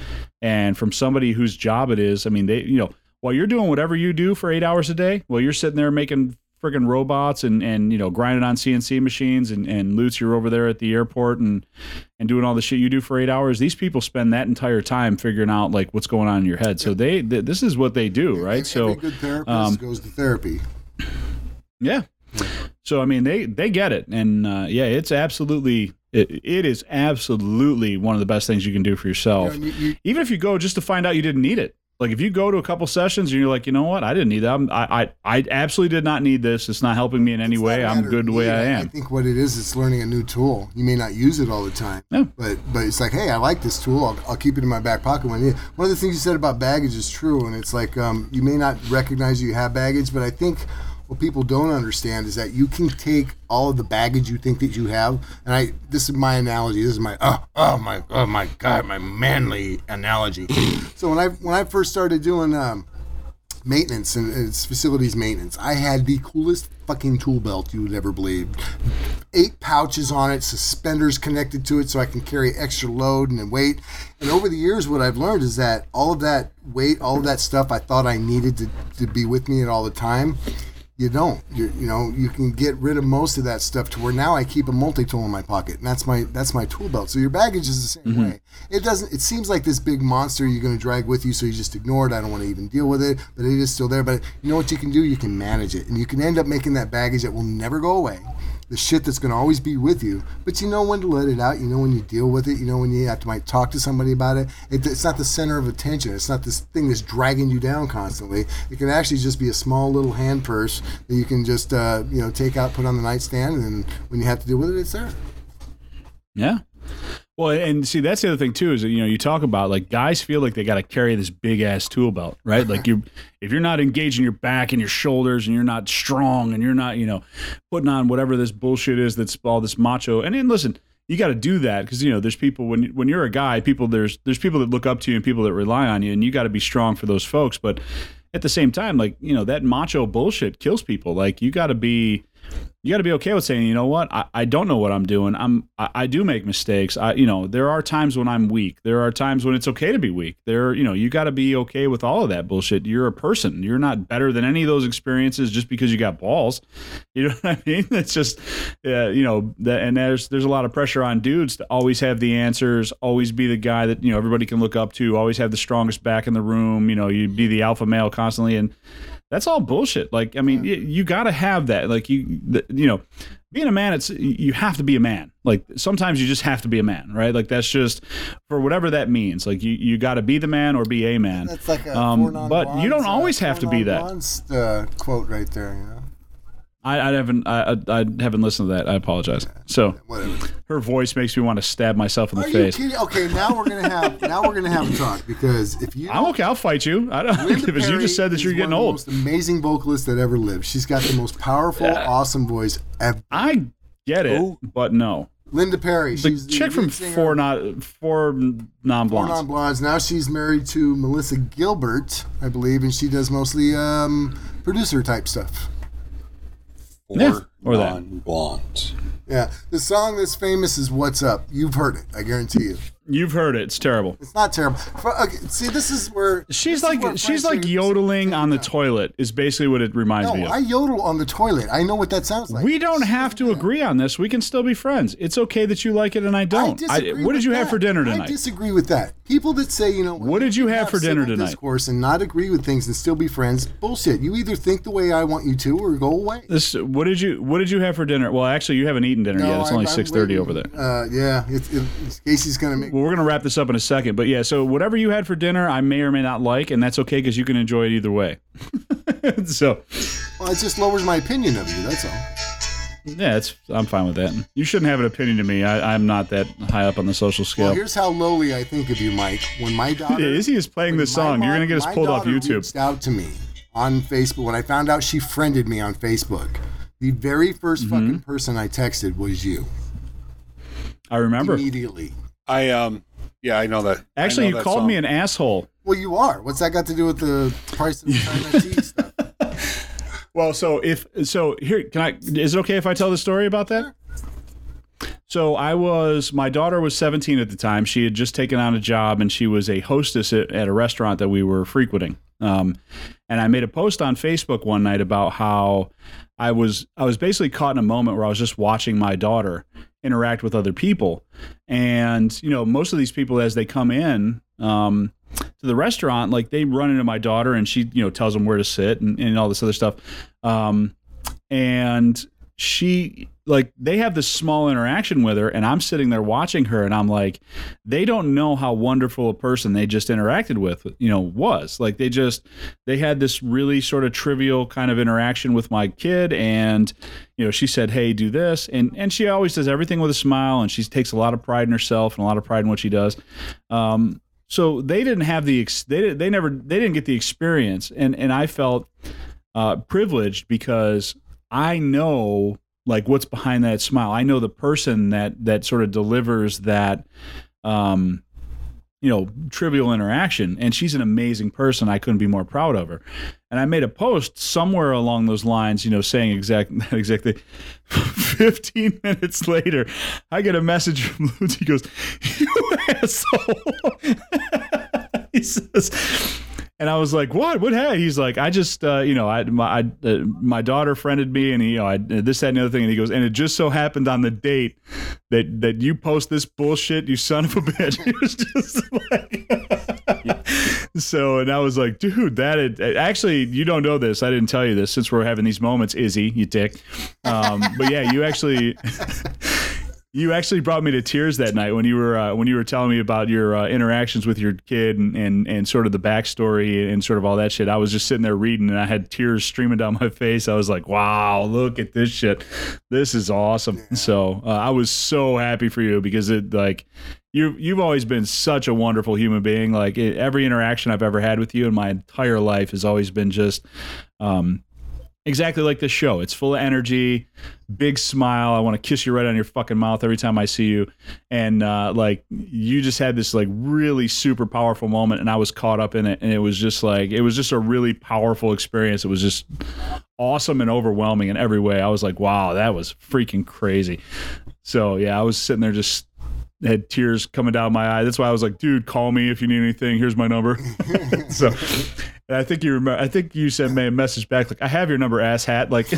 And from somebody whose job it is, I mean, they, you know, while you're doing whatever you do for eight hours a day, while you're sitting there making friggin' robots and, and you know grinding on CNC machines and and Lutz, you're over there at the airport and and doing all the shit you do for eight hours. These people spend that entire time figuring out like what's going on in your head. So they, th- this is what they do, right? Every So good therapist um, goes to therapy. yeah. So I mean, they they get it, and uh, yeah, it's absolutely it, it is absolutely one of the best things you can do for You yourself. know, you- you- Even if you go just to find out you didn't need it. Like if you go to a couple sessions and you're like, you know what, I didn't need that. I, I I absolutely did not need this. It's not helping me in any way. I'm good the way. I I am. think what it is, it's learning a new tool. You may not use it all the time, Yeah. but but it's like, hey, I like this tool. I'll, I'll keep it in my back pocket when it. One of the things you said about baggage is true, and it's like um, you may not recognize you have baggage, but I think what people don't understand is that you can take all of the baggage you think that you have, and I this is my analogy. This is my oh oh my oh my god my manly analogy. [CLEARS THROAT] so when I when I first started doing um, maintenance and it's facilities maintenance. I had the coolest fucking tool belt you would ever believe. Eight pouches on it, suspenders connected to it so I can carry extra load and weight. And over the years, what I've learned is that all of that weight, all of that stuff I thought I needed to, to be with me at all the time, you don't. You you know you can get rid of most of that stuff to where now I keep a multi tool in my pocket, and that's my that's my tool belt. So your baggage is the same mm-hmm. way. It doesn't. It seems like this big monster you're going to drag with you, so you just ignore it. I don't want to even deal with it, but it is still there. But you know what you can do? You can manage it, and you can end up making that baggage that will never go away. The shit that's going to always be with you, but you know when to let it out. You know when you deal with it. You know when you have to might talk to somebody about it. it. It's not the center of attention. It's not this thing that's dragging you down constantly. It can actually just be a small little hand purse that you can just uh, you know take out, put on the nightstand, and when you have to deal with it, it's there. Yeah. Well, and see, that's the other thing too is that you know you talk about like guys feel like they got to carry this big ass tool belt, right? Like you, if you're not engaging your back and your shoulders, and you're not strong, and you're not you know putting on whatever this bullshit is that's all this macho. And then listen, you got to do that because you know there's people when when you're a guy, people there's there's people that look up to you and people that rely on you, and you got to be strong for those folks. But at the same time, like you know that macho bullshit kills people. Like you got to be you got to be okay with saying, you know what, I, I don't know what I'm doing. I'm I, I do make mistakes. I you know there are times when I'm weak. There are times when it's okay to be weak. There you know you got to be okay with all of that bullshit. You're a person. You're not better than any of those experiences just because you got balls. [LAUGHS] You know what I mean? It's just uh, you know that and there's there's a lot of pressure on dudes to always have the answers, always be the guy that you know everybody can look up to, always have the strongest back in the room. You know you'd be the alpha male constantly and that's all bullshit. Like, I mean, you, you got to have that. Like, you, the, you know, being a man, it's you have to be a man. Like, sometimes you just have to be a man, right? Like, that's just for whatever that means. Like, you, you got to be the man or be a man. That's like a Um, but you don't always have to be that. uh, quote right there. You know, I, I haven't, I, I, haven't listened to that. I apologize. So, whatever. her voice makes me want to stab myself in the Are you face. kidding? Okay, now we're gonna have now we're gonna have a talk because if you I'm okay. I'll fight you. I don't Linda [LAUGHS] because you just said that you're getting the old. most amazing vocalist that ever lived. She's got the most powerful, awesome voice ever. I get it, Who? but no. Linda Perry. The She's the chick from singer four not four Four non-blondes. Non-Blondes. Now she's married to Melissa Gilbert, I believe, and she does mostly um, producer type stuff. Four Yeah, or that. non-blondes. Yeah, the song that's famous is "What's Up." You've heard it, I guarantee you. You've heard it. It's terrible. It's not terrible. Okay, see, this is where She's is where like she's like yodeling on the toilet is basically what it reminds me No, of. I yodel on the toilet. I know what that sounds like. we don't have to agree on this. We can still be friends. It's okay that you like it and I don't. I disagree what did you have for dinner tonight? I disagree with that. People that say, you know, What did you have for dinner tonight? Discourse and not agree with things and still be friends. Bullshit. You either think the way I want you to, or go away. this what did you what did you have for dinner? Well, actually, you haven't eaten dinner yet. It's I'm- only six thirty over there. Uh, yeah, it's, it, Casey's gonna make. Well, we're gonna wrap this up in a second, but yeah. So whatever you had for dinner, I may or may not like, and that's okay because you can enjoy it either way. [LAUGHS] so Well, it just lowers my opinion of you. That's all. yeah, it's I'm fine with that. You shouldn't have an opinion to me. I, I'm not that high up on the social scale. Well, here's how lowly I think of you, Mike. When my daughter, Izzy is playing this song. You're gonna get us pulled off YouTube. Reached out to me on Facebook when I found out she friended me on Facebook. The very 1st Mm-hmm. fucking person I texted was you I remember. immediately. I um Yeah, I know that. Actually, know you that called song. me an asshole. Well, you are. What's that got to do with the price of [LAUGHS] China tea stuff? Well, so if so, here can I? Is it okay if I tell the story about that? So I was my daughter was 17 at the time. She had just taken on a job and she was a hostess at, at a restaurant that we were frequenting. Um, and I made a post on Facebook one night about how I was I was basically caught in a moment where I was just watching my daughter interact with other people, and you know most of these people as they come in. Um, to the restaurant, like they run into my daughter and she, you know, tells them where to sit and, and all this other stuff. Um, and she like they have this small interaction with her and i'm sitting there watching her and i'm like they don't know how wonderful a person they just interacted with you know was. Like they just they had this really sort of trivial kind of interaction with my kid and you know she said hey do this and and she always does everything with a smile and she takes a lot of pride in herself and a lot of pride in what she does. Um so they didn't have the ex- they did, they never they didn't get the experience and and I felt uh privileged because I know like what's behind that smile. I know the person that that sort of delivers that um you know trivial interaction and she's an amazing person. I couldn't be more proud of her. And I made a post somewhere along those lines, you know, saying exact [LAUGHS] exactly 15 [LAUGHS] minutes later, I get a message from Lutz. He goes, "You [LAUGHS] asshole." he says and I was like, "What? What had?" He's like, "I just, uh, you know, I my I, uh, my daughter friended me, and he, you know, I this that and the other thing." And he goes, "And it just so happened on the date that that you post this bullshit, you son of a bitch." [LAUGHS] Was just like, [LAUGHS] so, and I was like, "Dude, that had, actually, you don't know this. I didn't tell you this since we're having these moments, Izzy, you dick." Um, but yeah, you actually. [LAUGHS] You actually brought me to tears that night when you were uh, when you were telling me about your uh, interactions with your kid and, and and sort of the backstory and sort of all that shit. I was just sitting there reading and I had tears streaming down my [LAUGHS] face. I was like, "Wow, look at this shit! This is awesome!" So uh, I was so happy for you because it like you you've always been such a wonderful human being. Like it, every interaction I've ever had with you in my entire life has always been just. Um, exactly like this show. It's full of energy, big smile. I want to kiss you right on your fucking mouth every time I see you. And uh, like you just had this like really super powerful moment, and I was caught up in it, and it was just like it was just a really powerful experience. It was just awesome and overwhelming in every way. I was like, wow, that was freaking crazy. So yeah, I was sitting there just had tears coming down my eye. That's why I was like, dude, call me if you need anything. Here's my number. [LAUGHS] so and I think you remember, I think you sent me a message back like, I have your number, ass hat. Like, [LAUGHS] [LAUGHS]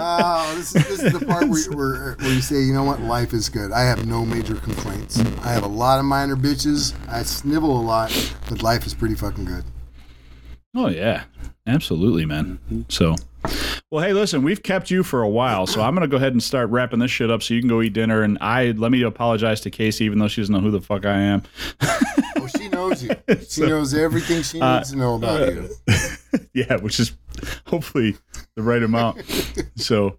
Oh, this is, this is the part where, where, where you say, you know what, life is good. I have no major complaints. I have a lot of minor bitches. I snivel a lot, but life is pretty fucking good. oh yeah, absolutely, man. So, well, hey, listen, we've kept you for a while, so I'm gonna go ahead and start wrapping this shit up so you can go eat dinner. And I let me apologize to Casey, even though she doesn't know who the fuck I am. Oh, she knows you. [LAUGHS] She knows everything she needs to know about you. [LAUGHS] yeah, which is hopefully the right amount. [LAUGHS] so,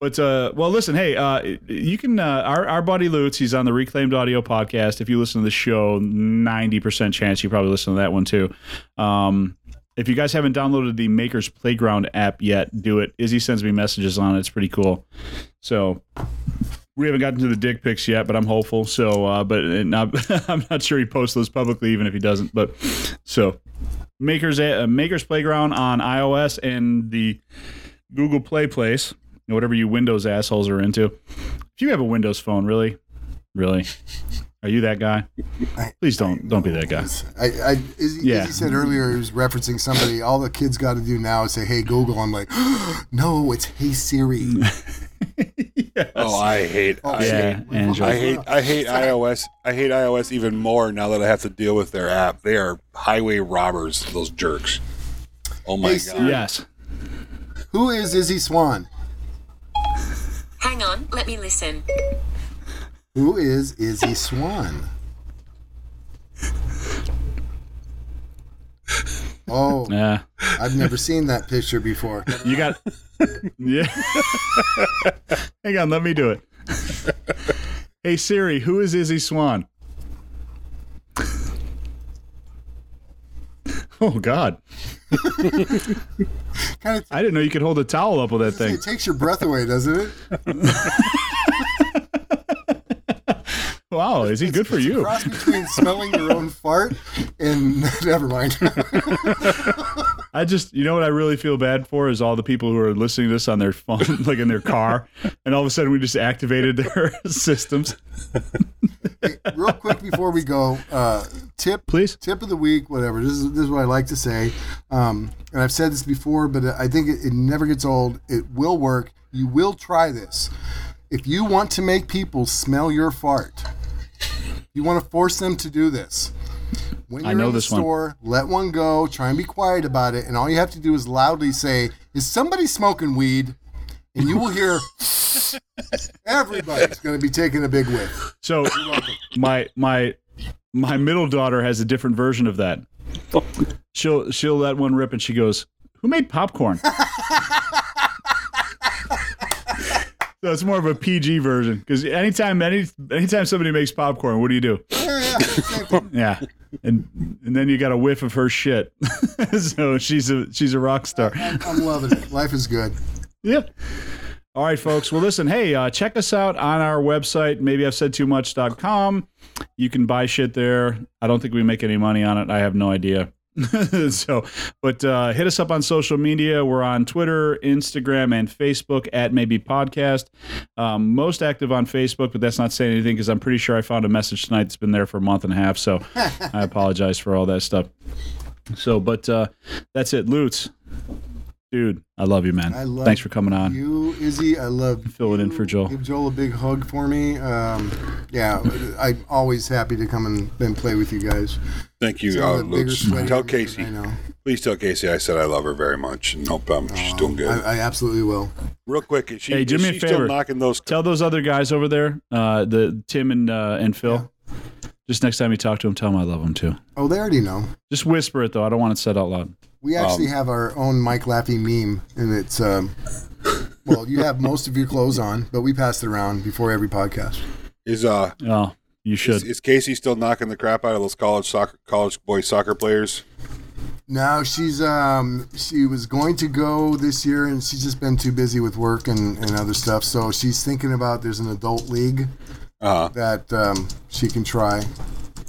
but uh, well, listen, hey, uh, you can uh, our our buddy Lutz, he's on the Reclaimed Audio podcast. If you listen to the show, ninety percent chance you probably listen to that one too. Um, if you guys haven't downloaded the Makers Playground app yet, do it. Izzy sends me messages on it. It's pretty cool. So we haven't gotten to the dick pics yet, but I'm hopeful. So, uh, but I'm, [LAUGHS] I'm not sure he posts those publicly, even if he doesn't. But so Makers uh, Makers Playground on iOS and the Google Play Place, whatever you Windows assholes are into. If you have a Windows phone, really, really, are you that guy? Please don't don't be that guy. I, I Izzy, Yeah. Izzy said earlier, he was referencing somebody. All the kids got to do now is say, "Hey Google." I'm like, [GASPS] no, it's "Hey Siri." [LAUGHS] Oh, I hate. Oh, I Yeah, hate. Android. I hate. I hate iOS. I hate iOS even more now that I have to deal with their app. They are highway robbers. Those jerks. Oh my Hey, god. Yes. Who is Izzy Swan? Hang on, let me listen. Who is Izzy Swan? Oh, Yeah. I've never seen that picture before. You got. yeah. Hang on, let me do it. hey Siri, who is Izzy Swan? Oh God! Kind of, I didn't know you could hold a towel up with that thing. it takes your breath away, doesn't it? [LAUGHS] Wow, is he good for you? Cross between smelling your own fart and [LAUGHS] never mind. I just, you know what I really feel bad for is all the people who are listening to this on their phone, [LAUGHS] like in their car, and all of a sudden we just activated their [LAUGHS] systems. Hey, real quick before we go, uh, tip Please. tip of the week, whatever. This is this is what I like to say, um, and I've said this before, but I think it, it never gets old. It will work. You will try this. If you want to make people smell your fart, you want to force them to do this. When I you're know in the this one. store, let one go. Try and be quiet about it, and all you have to do is loudly say, "Is somebody smoking weed?" And you will hear [LAUGHS] everybody's going to be taking a big whiff. So my my my middle daughter has a different version of that. She'll she'll let one rip and she goes, "Who made popcorn?" [LAUGHS] so it's more of a PG version because anytime any anytime somebody makes popcorn, what do you do? Yeah, yeah, same thing. Yeah, and and then you got a whiff of her shit. [LAUGHS] so she's a she's a rock star. I'm loving it. Life is good. Yeah. All right, folks. Well, listen, hey, uh, check us out on our website, maybe I've said too much.com. You can buy shit there. I don't think we make any money on it. I have no idea. [LAUGHS] so, but uh, hit us up on social media. We're on Twitter, Instagram, and Facebook at Maybe Podcast. Um, most active on Facebook, but that's not saying anything because I'm pretty sure I found a message tonight that's been there for a month and a half. So [LAUGHS] I apologize for all that stuff. So, but uh, that's it. Lutz, dude, I love you, man. I love Thanks for coming on. You, Izzy, I love Fill it in for Joel. Give Joel a big hug for me. Um, yeah, I'm always happy to come and, and play with you guys. Thank you, Some uh, of the bigger, Luke. Tell Casey. I know. Please tell Casey I said I love her very much and hope um, she's doing good. I, I absolutely will. Real quick, is she, Hey, do is me a favor. knocking those? Tell those other guys over there, uh, the Tim and uh, and Phil. Just next time you talk to them, tell them I love them too. Oh, they already know. Just whisper it though. I don't want it said out loud. We actually Um, have our own Mike Laffey meme, and it's um, well, you have most of your clothes on, but we pass it around before every podcast. Is uh Oh, you should. is Casey still knocking the crap out of those college soccer college boy soccer players? No, she's um she was going to go this year and she's just been too busy with work and, and other stuff. So she's thinking about there's an adult league Uh that um, she can try.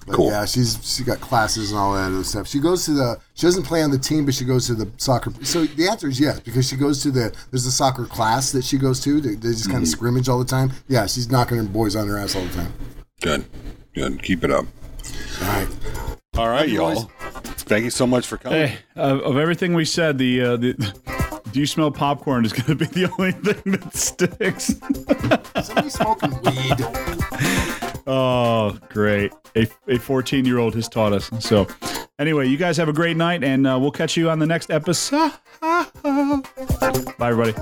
But Cool. yeah, she's she got classes and all that other stuff. She goes to the she doesn't play on the team, but she goes to the soccer. So the answer is yes because she goes to the there's a soccer class that she goes to. They, they just kind Mm-hmm. of scrimmage all the time. Yeah, she's knocking her boys on her ass all the time. good, good. Keep it up. All right. All right, you, y'all. Thank you so much for coming. Hey, uh, of everything we said, the uh, the do you smell popcorn is going to be the only [LAUGHS] thing that sticks. Somebody smoking weed. [LAUGHS] Oh, great! A a fourteen year old has taught us. So, anyway, you guys have a great night, and uh, we'll catch you on the next episode. [LAUGHS] Bye, everybody.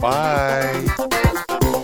Bye.